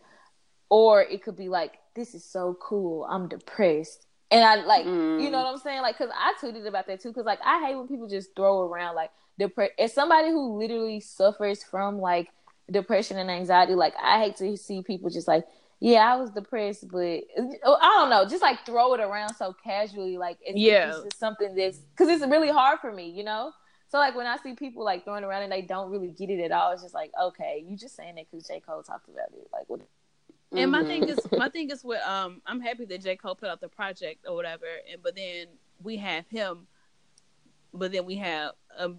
or it could be like this is so cool i'm depressed. And i like mm. you know what i'm saying? Like because i tweeted about that too because like i hate when people just throw around like depression as somebody who literally suffers from like depression and anxiety like i hate to see people just like yeah i was depressed but oh, i don't know just like throw it around so casually like it's, yeah. it's just something that's because it's really hard for me you know so like when I see people like throwing around and they don't really get it at all, it's just like, okay, you just saying it because J Cole talked about it. Like what? And my thing is, my thing is with um, I'm happy that J Cole put out the project or whatever, and but then we have him, but then we have um,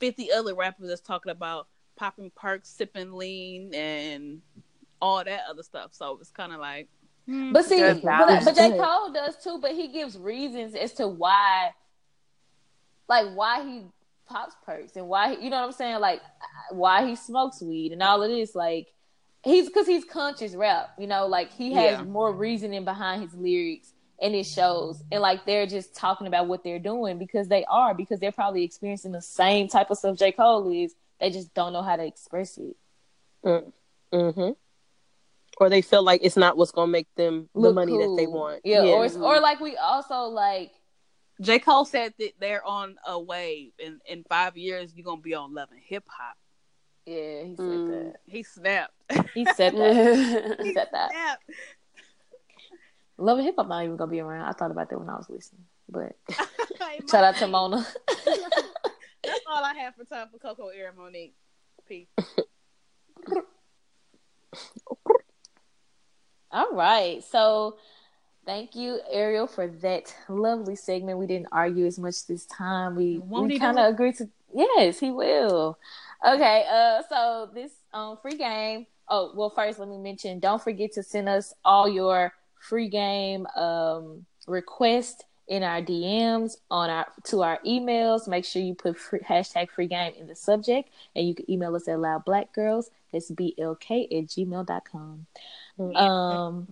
50 other rappers that's talking about popping perks, sipping lean, and all that other stuff. So it's kind of like, hmm, but see, but, but J Cole does too, but he gives reasons as to why, like why he pops perks and why you know what I'm saying, like why he smokes weed and all of this. Like he's because he's conscious rap, you know, like he has yeah. more reasoning behind his lyrics and it shows. And like they're just talking about what they're doing because they are because they're probably experiencing the same type of stuff J Cole is. They just don't know how to express it. Mm. hmm Or they feel like it's not what's gonna make them Look the money cool. that they want. Yeah, yeah. or or like we also like J. Cole said that they're on a wave. and in five years, you're gonna be on Love and Hip Hop. Yeah, he said mm. that. He snapped. He said that. he said that. Snapped. Love and Hip Hop not even gonna be around. I thought about that when I was listening. But shout out to Mona. That's all I have for time for Coco Air Monique. Peace. All right. So thank you, Ariel, for that lovely segment. We didn't argue as much this time. We, Won't we kind of agreed to Yes, he will. Okay, uh so this um free game. Oh, well first let me mention don't forget to send us all your free game um requests in our DMs on our to our emails. Make sure you put free, hashtag free game in the subject and you can email us at loudblackgirls. That's BLK at gmail.com. Um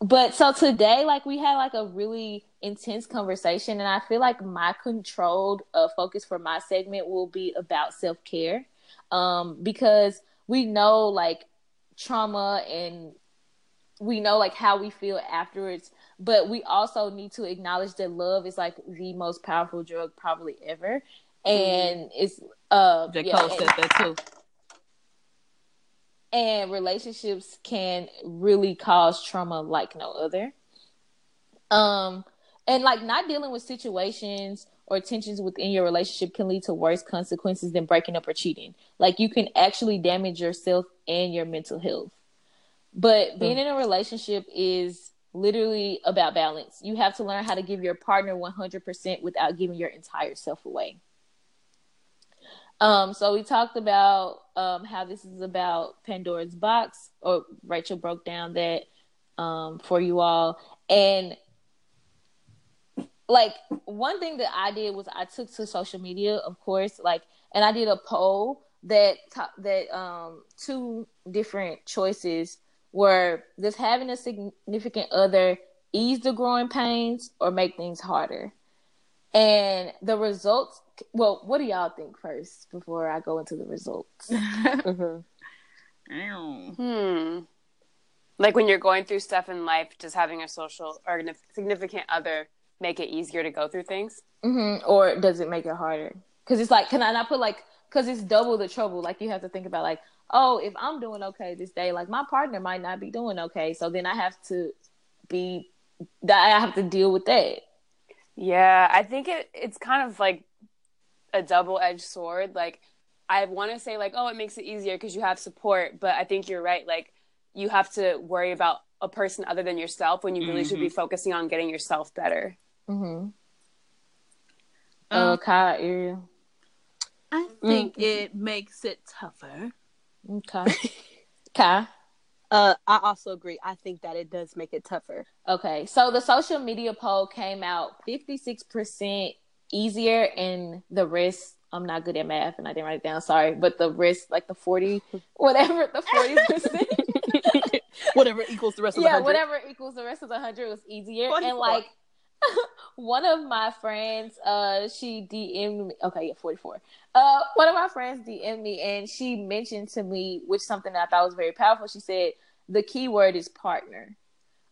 but so today like we had like a really intense conversation and i feel like my controlled uh, focus for my segment will be about self-care um because we know like trauma and we know like how we feel afterwards but we also need to acknowledge that love is like the most powerful drug probably ever and it's uh J. yeah, Cole said that too. And relationships can really cause trauma like no other. Um and like not dealing with situations or tensions within your relationship can lead to worse consequences than breaking up or cheating. Like you can actually damage yourself and your mental health. But being in a relationship is literally about balance. You have to learn how to give your partner 100% without giving your entire self away um, so we talked about um, how this is about Pandora's box, or Rachel broke down that um, for you all. And like one thing that I did was I took to social media, of course, like, and I did a poll that that um two different choices were does having a significant other ease the growing pains or make things harder. And the results, well, what do y'all think first before I go into the results? Hmm. Like when you're going through stuff in life, does having a social or a significant other make it easier to go through things? hmm Or does it make it harder? Because it's like, can I not put like, because it's double the trouble. Like you have to think about like, oh, if I'm doing okay this day, like my partner might not be doing okay, so then I have to be, that I have to deal with that. Yeah, I think it it's kind of like a double edged sword. Like I want to say like, oh, it makes it easier because you have support, but I think you're right. Like you have to worry about a person other than yourself when you really should be focusing on getting yourself better. Mm-hmm. Kai, area. I think it makes it tougher. Okay. Kai. Uh, I also agree. I think that it does make it tougher. Okay, so the social media poll came out 56% easier, and the risk I'm not good at math and I didn't write it down, sorry, but the risk like the 40, whatever, the 40%, Whatever equals the rest of the yeah, hundred. whatever equals the rest of the 100 was easier. 44. And like, one of my friends, uh, she DM'd me, okay, yeah, 44. Uh, one of my friends DM'd me and she mentioned to me, which something that I thought was very powerful. She said, the key word is partner.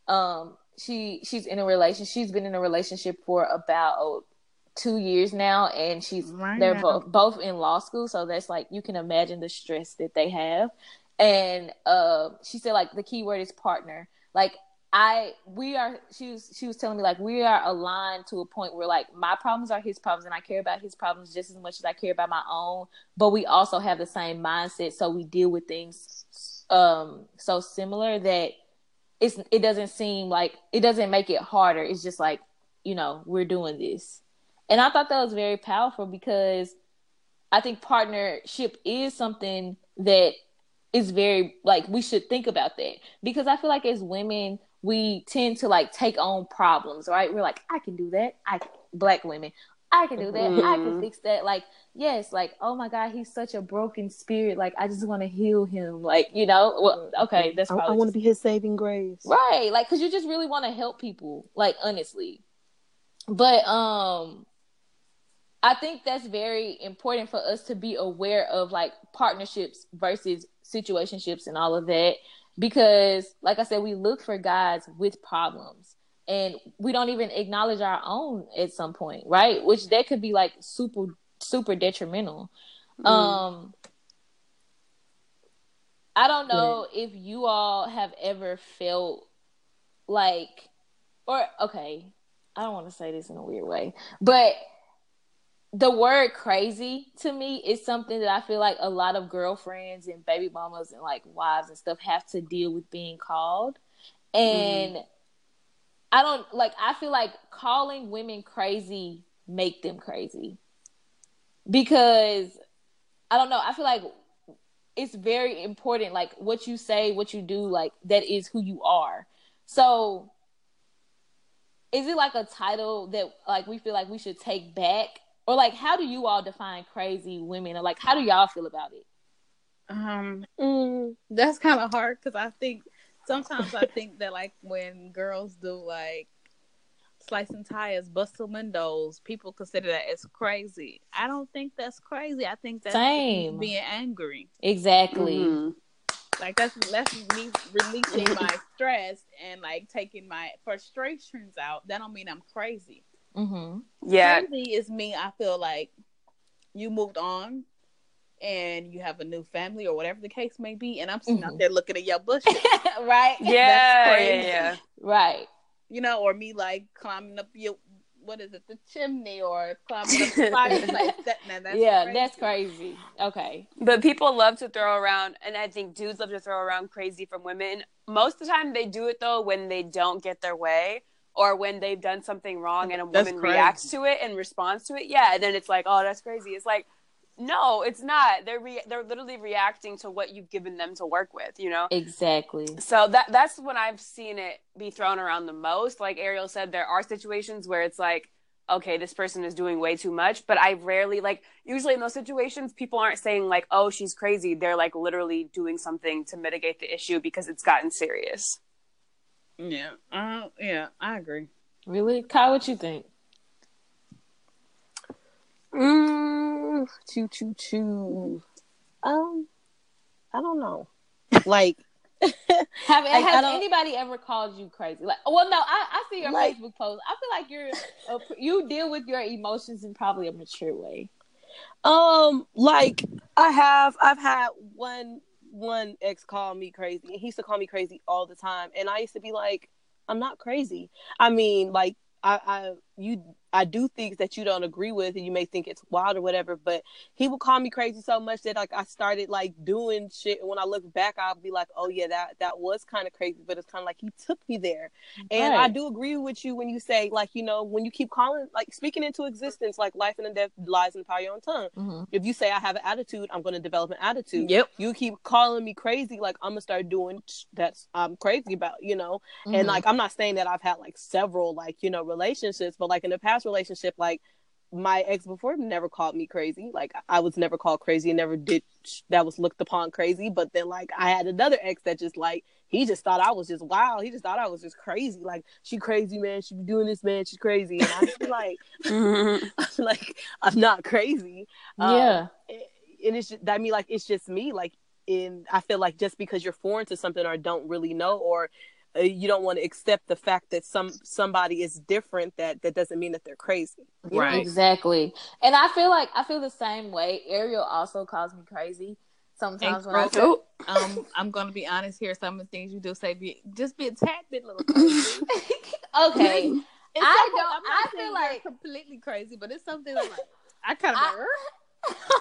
Um, she she's in a relationship. She's been in a relationship for about two years now, and she's Right they're now. both both in law school. So that's like you can imagine the stress that they have. And uh, she said like the key word is partner. Like I we are she was she was telling me like we are aligned to a point where like my problems are his problems and I care about his problems just as much as I care about my own, but we also have the same mindset so we deal with things um so similar that it's it doesn't seem like it doesn't make it harder. It's just like, you know, we're doing this. And I thought that was very powerful because I think partnership is something that is very like we should think about that because I feel like as women we tend to like take on problems, right? We're like, I can do that. I black women, I can do that. I can Mhm. fix that. Like, yes, like, oh my God, he's such a broken spirit. Like, I just want to heal him. Like, you know, well, okay, that's I, probably want just- to be his saving grace. right. Like, cause you just really want to help people. Like, honestly, but um, I think that's very important for us to be aware of like partnerships versus situationships and all of that because like I said we look for guys with problems and we don't even acknowledge our own at some point, right? Which that could be like super super detrimental. Um I don't know if you all have ever felt like or okay, I don't want to say this in a weird way, but the word crazy to me is something that I feel like a lot of girlfriends and baby mamas and like wives and stuff have to deal with being called. And mm. I don't like I feel like calling women crazy make them crazy. Because I don't know, I feel like it's very important like what you say, what you do, like that is who you are. So is it like a title that like we feel like we should take back or like how do you all define crazy women? Or like how do y'all feel about it? Um mm, that's kind of hard because i think sometimes i think that like when girls do like slicing tires busting windows people consider that as crazy. I don't think that's crazy. I think that's Same. being angry. Exactly. Mm-hmm. like that's that's me releasing my stress and like taking my frustrations out. That don't mean i'm crazy Mm-hmm. Yeah. Crazy is me. I feel like you moved on and you have a new family or whatever the case may be, and I'm sitting mm-hmm. out there looking at your bushes. right? Yeah, yeah, yeah. Right. You know, or me like climbing up your what is it, the chimney or climbing up the fireplace. that, that's yeah, crazy. that's crazy. Okay. But people love to throw around, and I think dudes love to throw around crazy from women. Most of the time, they do it though when they don't get their way or when they've done something wrong and a that's woman crazy. reacts to it and responds to it, yeah, and then it's like, oh, that's crazy. It's like, no, it's not. They're re- they're literally reacting to what you've given them to work with, you know. Exactly. So that that's when I've seen it be thrown around the most. Like Ariel said, there are situations where it's like, okay, this person is doing way too much, but I rarely like. Usually in those situations, people aren't saying like, oh, she's crazy. They're like literally doing something to mitigate the issue because it's gotten serious. Yeah, uh, yeah, I agree. Really, Kyle, what you think? Mm, choo choo choo. Um, I don't know. Like, have like, has anybody ever called you crazy? Like, well, no, I, I see your like, Facebook post. I feel like you're a, you deal with your emotions in probably a mature way. Um, like I have, I've had one one ex called me crazy and he used to call me crazy all the time and i used to be like i'm not crazy. I mean like i i you I do things that you don't agree with and you may think it's wild or whatever, but he would call me crazy so much that like I started like doing shit. And when I look back, I'll be like, oh yeah, that that was kind of crazy, but it's kind of like he took me there. And right. I do agree with you when you say like, you know, when you keep calling, like speaking into existence, like life and death lies in the power of your own tongue. Mm-hmm. If you say I have an attitude, I'm going to develop an attitude. Yep. You keep calling me crazy, like I'm gonna start doing that's I'm crazy about, you know. Mm-hmm. And like I'm not saying that I've had like several like you know relationships, but like in the past relationship, like my ex before never called me crazy. Like I was never called crazy and never did that was looked upon crazy. But then like I had another ex that just like he just thought I was just wow. He just thought I was just crazy. Like she crazy man. She be doing this man. She's crazy. And I feel like mm-hmm. like I'm not crazy. Yeah. Um, and it's just, I mean like it's just me. Like in I feel like just because you're foreign to something or don't really know or you don't want to accept the fact that some somebody is different that that doesn't mean that they're crazy. Right. Exactly. And i feel like i feel the same way. Ariel also calls me crazy sometimes when I say, um i'm gonna be honest here. Some of the things you do say be just be a tad bit little crazy. Okay. I don't. I feel like completely crazy, but it's something like I kind of. I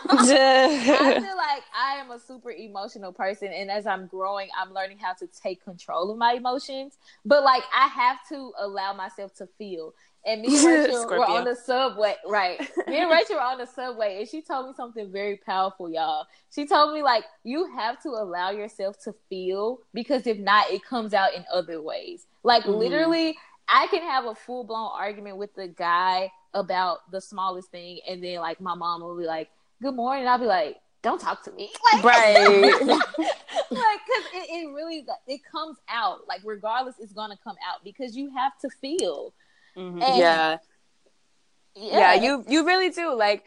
feel like I am a super emotional person, and as I'm growing, I'm learning how to take control of my emotions. But like, I have to allow myself to feel. And me and Rachel were on the subway, right? Me and Rachel were on the subway, and she told me something very powerful, y'all. She told me like, you have to allow yourself to feel because if not, it comes out in other ways. Like mm. literally, I can have a full blown argument with the guy about the smallest thing, and then like my mom will be like, "Good morning," I'll be like, "Don't talk to me," like, right? like, because it, it really it comes out. Like, regardless, it's gonna come out because you have to feel. Mm-hmm. yeah. yeah, yeah, you you really do. Like,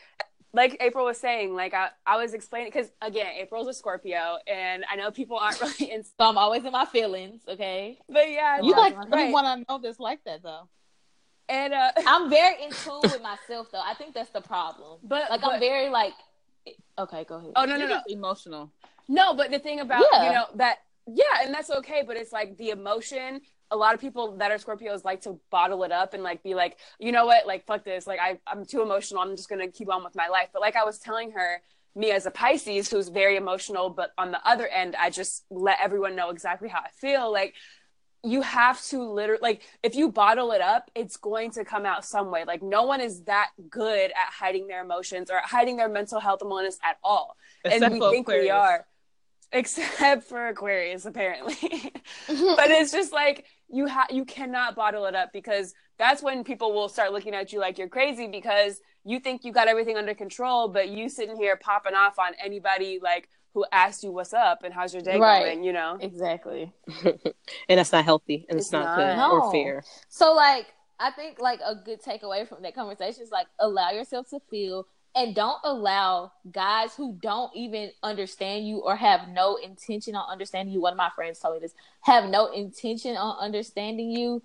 like April was saying, like I, I was explaining because again, April's a Scorpio, and I know people aren't really in. So I'm always in my feelings, okay? But yeah, you like right. want to know this like that though. And uh, I'm very in tune with myself, though. I think that's the problem. But like, but, I'm very like, okay, go ahead. Oh no, no, no, emotional. No, but the thing about yeah. you know that yeah, and that's okay. But it's like the emotion a lot of people that are Scorpios like to bottle it up and like be like, you know what, like fuck this, like I I'm too emotional. I'm just gonna keep on with my life. But like I was telling her, me as a Pisces who's very emotional, but on the other end, I just let everyone know exactly how I feel. Like you have to literally like if you bottle it up it's going to come out some way. Like no one is that good at hiding their emotions or hiding their mental health and wellness at all. Except and we think Aquarius. we are. Except for aquarius apparently. But it's just like you have you cannot bottle it up because that's when people will start looking at you like you're crazy because you think you got everything under control but you sitting here popping off on anybody like who asks you what's up and how's your day right. going, you know? Exactly. and that's not healthy and it's, it's not, not, good no. or fair. So like I think like a good takeaway from that conversation is like allow yourself to feel and don't allow guys who don't even understand you or have no intention on understanding you. One of my friends told me this: have no intention on understanding you,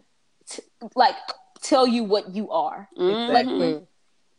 t- like tell you what you are. Exactly. Like,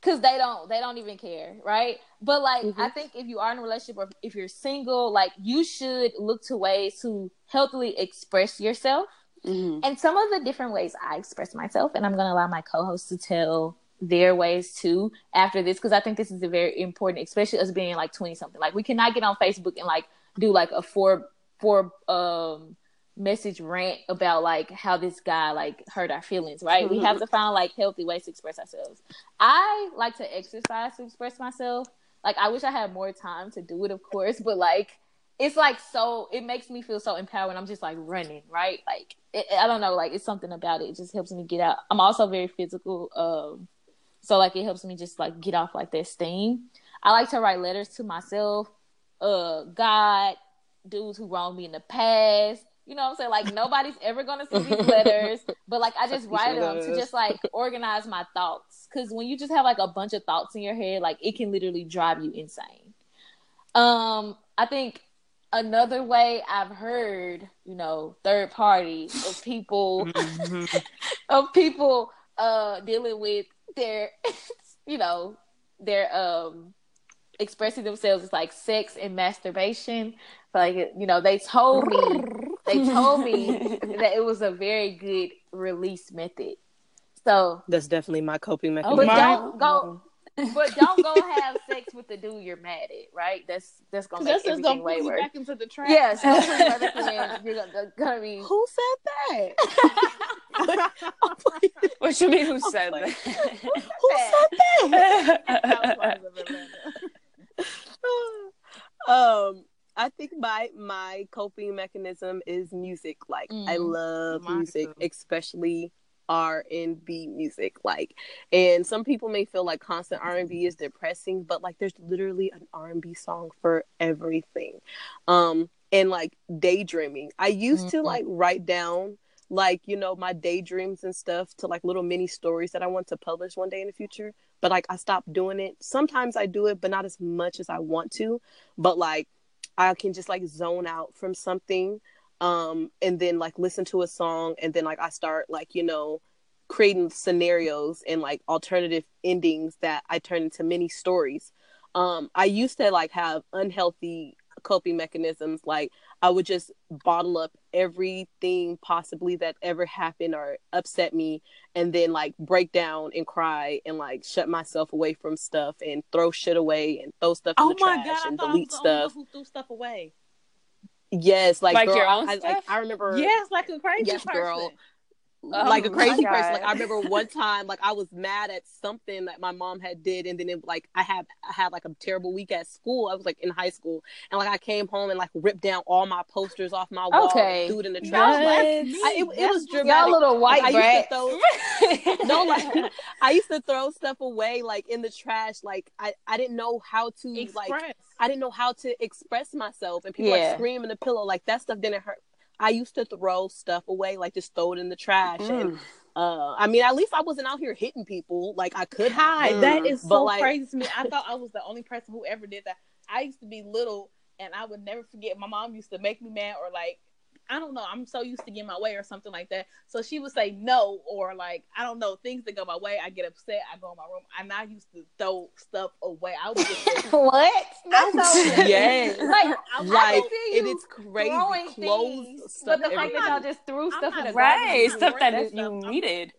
because they don't they don't even care right but like mm-hmm. i think if you are in a relationship or if you're single like you should look to ways to healthily express yourself mm-hmm. and some of the different ways i express myself and i'm going to allow my co-hosts to tell their ways too after this because i think this is a very important especially us being like 20 something like we cannot get on facebook and like do like a four four um message rant about like how this guy like hurt our feelings, right? we have to find like healthy ways to express ourselves. I like to exercise to express myself. Like I wish I had more time to do it, of course, but like it's like so it makes me feel so empowered I'm just like running, right? Like it, I don't know, like it's something about it. It just helps me get out. I'm also very physical, um, so like it helps me just like get off like that steam. I like to write letters to myself, uh, God, dudes who wronged me in the past, you know what I'm saying? Like nobody's ever gonna see these letters, but like I just write them to just like organize my thoughts. Cause when you just have like a bunch of thoughts in your head, like it can literally drive you insane. Um, I think another way I've heard, you know, third party of people mm-hmm. of people uh dealing with their you know, their um expressing themselves is like sex and masturbation. Like you know, they told me they told me that it was a very good release method. So that's definitely my coping mechanism. But don't go. but don't go have sex with the dude you're mad at, right? That's that's gonna make everything gonna way worse. Back into the trash. Yes, you're gonna, gonna be. Who said that? what you mean? Who said that? Who said that? um I think my my coping mechanism is music. Like mm, I love music, too. especially R and B music. Like, and some people may feel like constant R and B is depressing, but like there's literally an R and B song for everything. Um, and like daydreaming. I used mm-hmm. to like write down like you know my daydreams and stuff to like little mini stories that I want to publish one day in the future. But like I stopped doing it. Sometimes I do it, but not as much as I want to. But like I can just like zone out from something um and then like listen to a song and then like I start like you know creating scenarios and like alternative endings that I turn into mini stories. Um I used to like have unhealthy coping mechanisms like I would just bottle up everything possibly that ever happened or upset me and then like break down and cry and like shut myself away from stuff and throw shit away and throw stuff in oh the trash God, and delete stuff. who threw stuff away. Yes, like, like girl, your own I, stuff? Like, I remember. Yes, like a crazy yes, person. girl. Oh, like a crazy person. Like I remember one time, like I was mad at something that my mom had did, and then it, like I had I had like a terrible week at school. I was like in high school, and like I came home and like ripped down all my posters off my wall, okay. threw it in the trash. Like, I, it, it, was dramatic. Y'all little white like, brat. Throw, no, like I used to throw stuff away like in the trash. Like I I didn't know how to Express. like I didn't know how to express myself, and people yeah. like scream in the pillow. Like that stuff didn't hurt I used to throw stuff away, like just throw it in the trash. Mm. And uh, I mean, at least I wasn't out here hitting people. Like I could hide. Mm. That is so like... crazy to me. I thought I was the only person who ever did that. I used to be little, and I would never forget. My mom used to make me mad or like I don't know, I'm so used to getting my way or something like that. So she would say no, or like, I don't know, things that go my way, I get upset, I go in my room. I'm not used to throw stuff away. I would just what? That's so yes. like, like like it is crazy. Clothes, but the fact that y'all just threw stuff in the right stuff that you needed.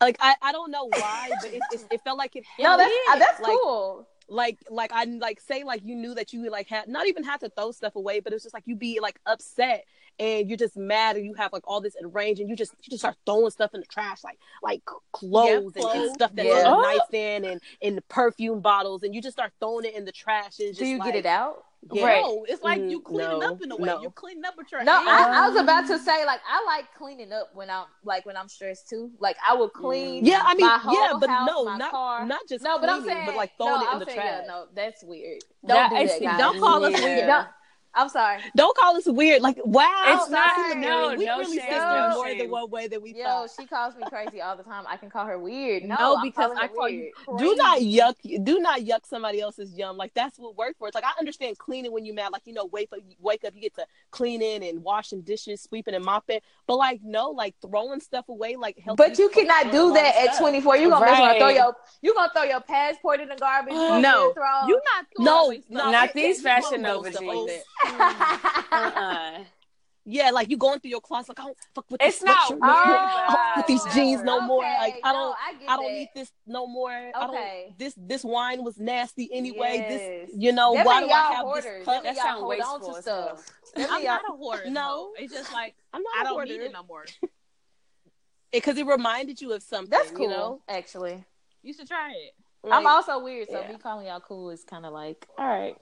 Like I, I don't know why, but it, it, it felt like it. No, that's it. Uh, that's like, cool like like I like say like you knew that you like had not even had to throw stuff away, but it's just like you be like upset and you're just mad and you have like all this arranged and you just you just start throwing stuff in the trash like like clothes, yeah, clothes. And, and, stuff that's yeah. on the nightstand and in the perfume bottles and you just start throwing it in the trash and just do you like, get it out? Yeah. Right. No, it's like mm, you cleaning no, up in a way. No. You're cleaning up with your No, I, I, was about to mm. say like I like cleaning up when I'm like when I'm stressed too. Like I will clean. Yeah, I mean, yeah, but house, no, not car. not just no, cleaning, but I'm saying, but like throwing no, it in I'm the saying, trash. Yeah, no, that's weird. Don't that, do that, guys. Don't call us yeah. weird. Don't, I'm sorry. Don't call us weird. Like, wow, it's not. No, we no really shame. no no more shame. than one way that we Yo, thought. she calls me crazy all the time. I can call her weird. No, no because I call weird. you. Do not yuck. Do not yuck somebody else's yum. Like that's what worked for. It's like I understand cleaning when you're mad. Like you know, wake up, wake up, you get to cleaning and washing dishes, sweeping and mopping. But like no, like throwing stuff away, like help. But you cannot do that at 24. You're gonna right. throw your you gonna throw your passport in the garbage? no, you're not. No, no, not these fashion Nova jeans. Uh-uh. Yeah, like you going through your closet, like I don't fuck with it's this not sweatshirt no more. Don't Oh, with these jeans no okay. more. Like I don't, I I, don't that. need this no more. I Okay. don't. This this wine was nasty anyway. Yes. This, you know, That why do I y'all have hoarders. this cup? That mean That y'all sound wasteful to as hell. stuff. I'm not a hoarder. No. No, it's just like I'm not I a don't hoarder. need it no more. because it reminded you of something. That's cool. You know? Actually, You should try it. I'm also weird, so yeah. me calling y'all cool is kind of like, all right.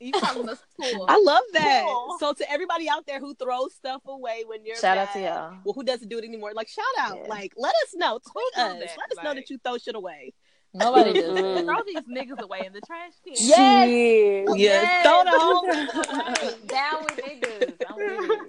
You calling us cool? I love that. Cool. So to everybody out there who throws stuff away when you're Shout out to mad, y'all. Well, who doesn't do it anymore? Like shout out. Yeah. Like let us know. Tweet us. that? Let us know that you throw shit away. Nobody does. Throw these niggas away in the trash can. Yes. Shit. Yeah, Yes. throw the whole away. Down with niggas. I'm weird.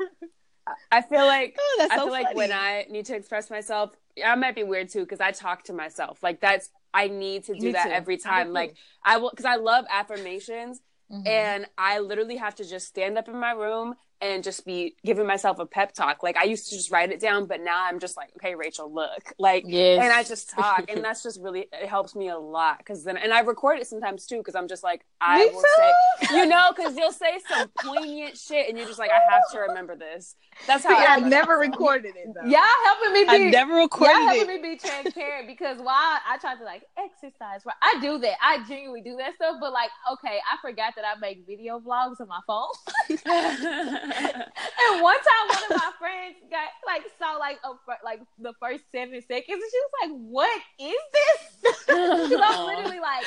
I feel like Oh, that's I so feel like when. I need to express myself, I might be weird too because I talk to myself. Like that's I need to do Me that too. every time. too. Like I will because I love affirmations Mhm. and I literally have to just stand up in my room and just be giving myself a pep talk. Like I used to just write it down, but now I'm just like, okay, Rachel, look, like, Yes. and I just talk, and that's just really it helps me a lot because then, and I record it sometimes too because I'm just like, I Me will too. say, you know, because you'll say some poignant shit, and you're just like, I have to remember this. That's how Yeah, I I've never recorded it though. Y'all helping me be I've never recorded y'all it. helping me be transparent because while I try to like exercise, right? I do that. I genuinely do that stuff, but like, okay, I forgot that I make video vlogs on my phone. and one time, one of my friends got like saw like a like the first seven seconds, and she was like, "What is this?" Because I'm literally like,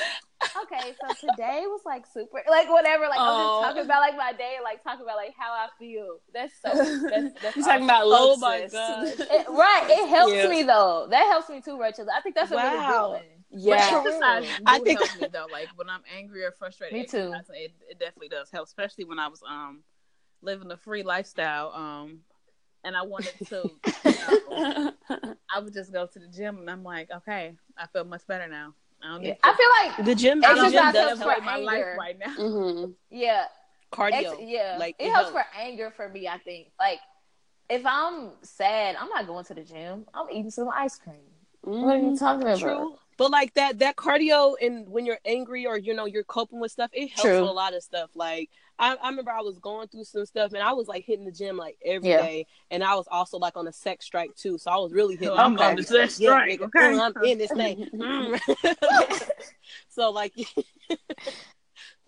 "Okay, so today was like super, like whatever." Like I'm just talking about like my day, like talking about like how I feel. That's so. That's, that's You're talking awesome. about Oh love, my. God. It- right. It helps Yeah. me though. That helps me too, Rachel. I think that's a really good one. Yeah. For exercise real. I think- help me though. Like when I'm angry or frustrated, Me too. It, it definitely does help, especially when I was um living a free lifestyle. Um, and I wanted to, you know, I would just go to the gym, and I'm like, okay, I feel much better now. I don't Yeah. I feel like The gym, I the gym Exercise need to does help. for my life right now. Mhm. yeah, cardio. Ex- yeah. like it, it helps helps. for anger for me. I think like if I'm sad, I'm not going to the gym. I'm eating some ice cream. What are you talking about? True. But like that that cardio and when you're angry or you know you're coping with stuff, it helps True. a lot of stuff. Like I, I remember I was going through some stuff and I was like hitting the gym like every day, Yeah. and I was also like on a sex strike too. So I was really hitting. I'm my on the sex Yeah, strike, nigga, okay? I'm in this thing. Mm. so like.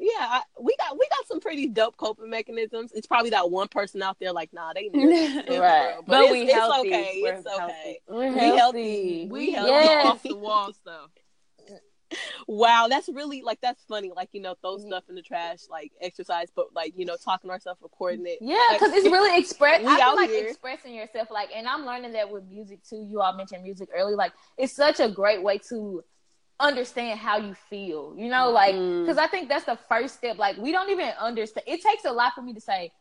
Yeah, I, we got we got some pretty dope coping mechanisms. It's probably that one person out there like, nah, they know, Right. But, But it's, we it's healthy. okay. We're it's healthy. okay. We're We healthy. healthy. We healthy. Yes. off the wall stuff. Wow, that's really like that's funny. Like you know, throw stuff in the trash, like exercise, but like you know, talking to ourselves, recording it. Yeah, Like, because it's really express. we I feel like here. expressing yourself, like, and I'm learning that with music too. You all mentioned music early, like, it's such a great way to understand how you feel. You know, like, Mm. because I think that's the first step. Like, we don't even understand. It takes a lot for me to say,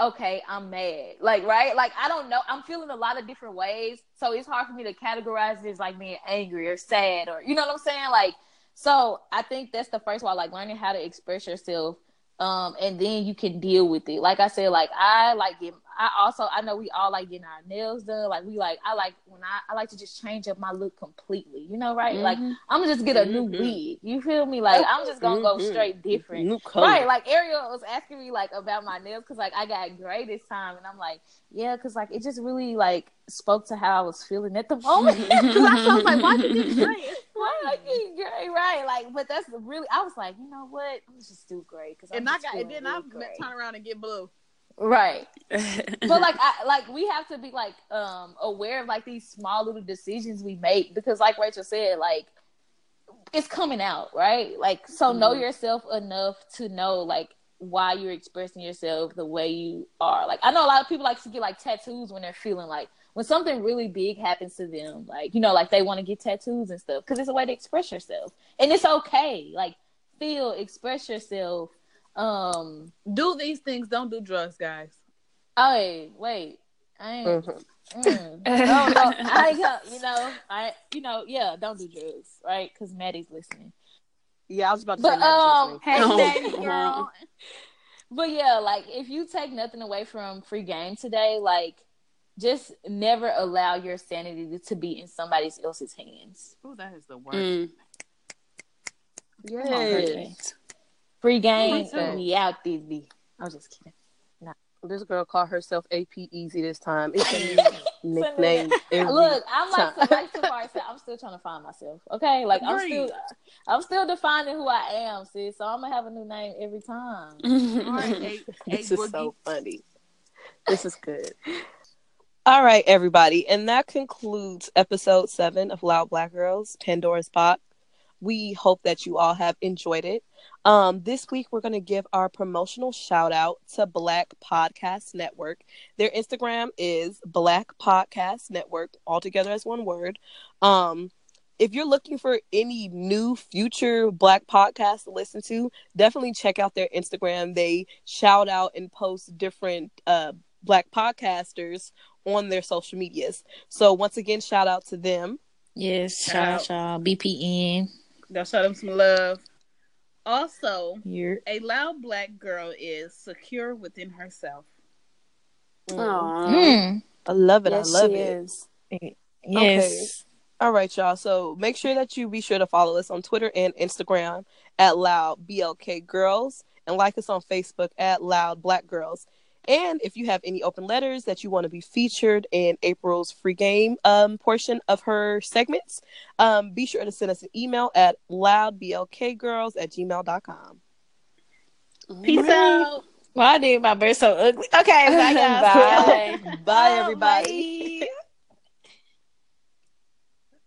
okay, I'm mad. Like, right? Like, I don't know. I'm feeling a lot of different ways, so it's hard for me to categorize this like being angry or sad or you know what I'm saying, like. So I think that's the first one, like learning how to express yourself um and then you can deal with it like i said like i like get I also I know we all like getting our nails done. Like we like I like when I I like to just change up my look completely. You know, right? Mm-hmm. Like I'm gonna just get a new mm-hmm. wig. You feel me? Like I'm just gonna go mm-hmm. straight different. Right? Like Ariel was asking me like about my nails because like I got gray this time, and I'm like, yeah, because like it just really like spoke to how I was feeling at the moment. Because I was like, why did you get gray? Why I get gray? Right? Like, but that's really I was like, you know what? I'm just do gray because and I got and then I turn around and get blue. Right. but like I like we have to be like um aware of like these small little decisions we make because like Rachel said, like it's coming out, right? Like so mm-hmm. know yourself enough to know like why you're expressing yourself the way you are. Like I know a lot of people like to get like tattoos when they're feeling like when something really big happens to them, like you know, like they want to get tattoos and stuff because it's a way to express yourself, and it's okay. Like feel, express yourself, um, do these things. Don't do drugs, guys. Oh wait, I ain't. Mm-hmm. Mm, no, no, I ain't. You know, I. You know, yeah. Don't do drugs, right? Because Maddie's listening. Yeah, I was about to but, say. Um, hey, Maddie, girl. but yeah, like if you take nothing away from free game today, like just never allow your sanity to be in somebody else's hands. Oh, that is the worst. Mm. Yes. Free game, we out, Disney. I was just kidding. Nah. This girl called herself AP Easy this time. It's a new nickname. Look, I'm like, so, like Tafari said, I'm still trying to find myself. Okay, like I'm still, I'm still defining who I am, sis. So I'm gonna have a new name every time. this is so funny. This is good. All right, everybody, and that concludes episode seven of Loud Black Girls Pandora's Box. We hope that you all have enjoyed it. Um, this week, we're going to give our promotional shout out to Black Podcast Network. Their Instagram is Black Podcast Network, all together as one word. Um, if you're looking for any new future Black podcasts to listen to, definitely check out their Instagram. They shout out and post different uh, Black podcasters on their social medias. So, once again, shout out to them. Yes, shout out, shout out BPN. Y'all show them some love. Also, You're... a loud black girl is secure within herself. Mm. I love it. Yes, I love it. Is. Yes. Okay. All right, y'all. So make sure that you be sure to follow us on Twitter and Instagram at Loud BLK Girls and like us on Facebook at Loud Black Girls. And if you have any open letters that you want to be featured in April's free game um, portion of her segments, um, be sure to send us an email at loudblkgirls at gmail.com. Peace right. out. Why well, did my bird so ugly? Okay, bye, bye. bye, everybody. Bye.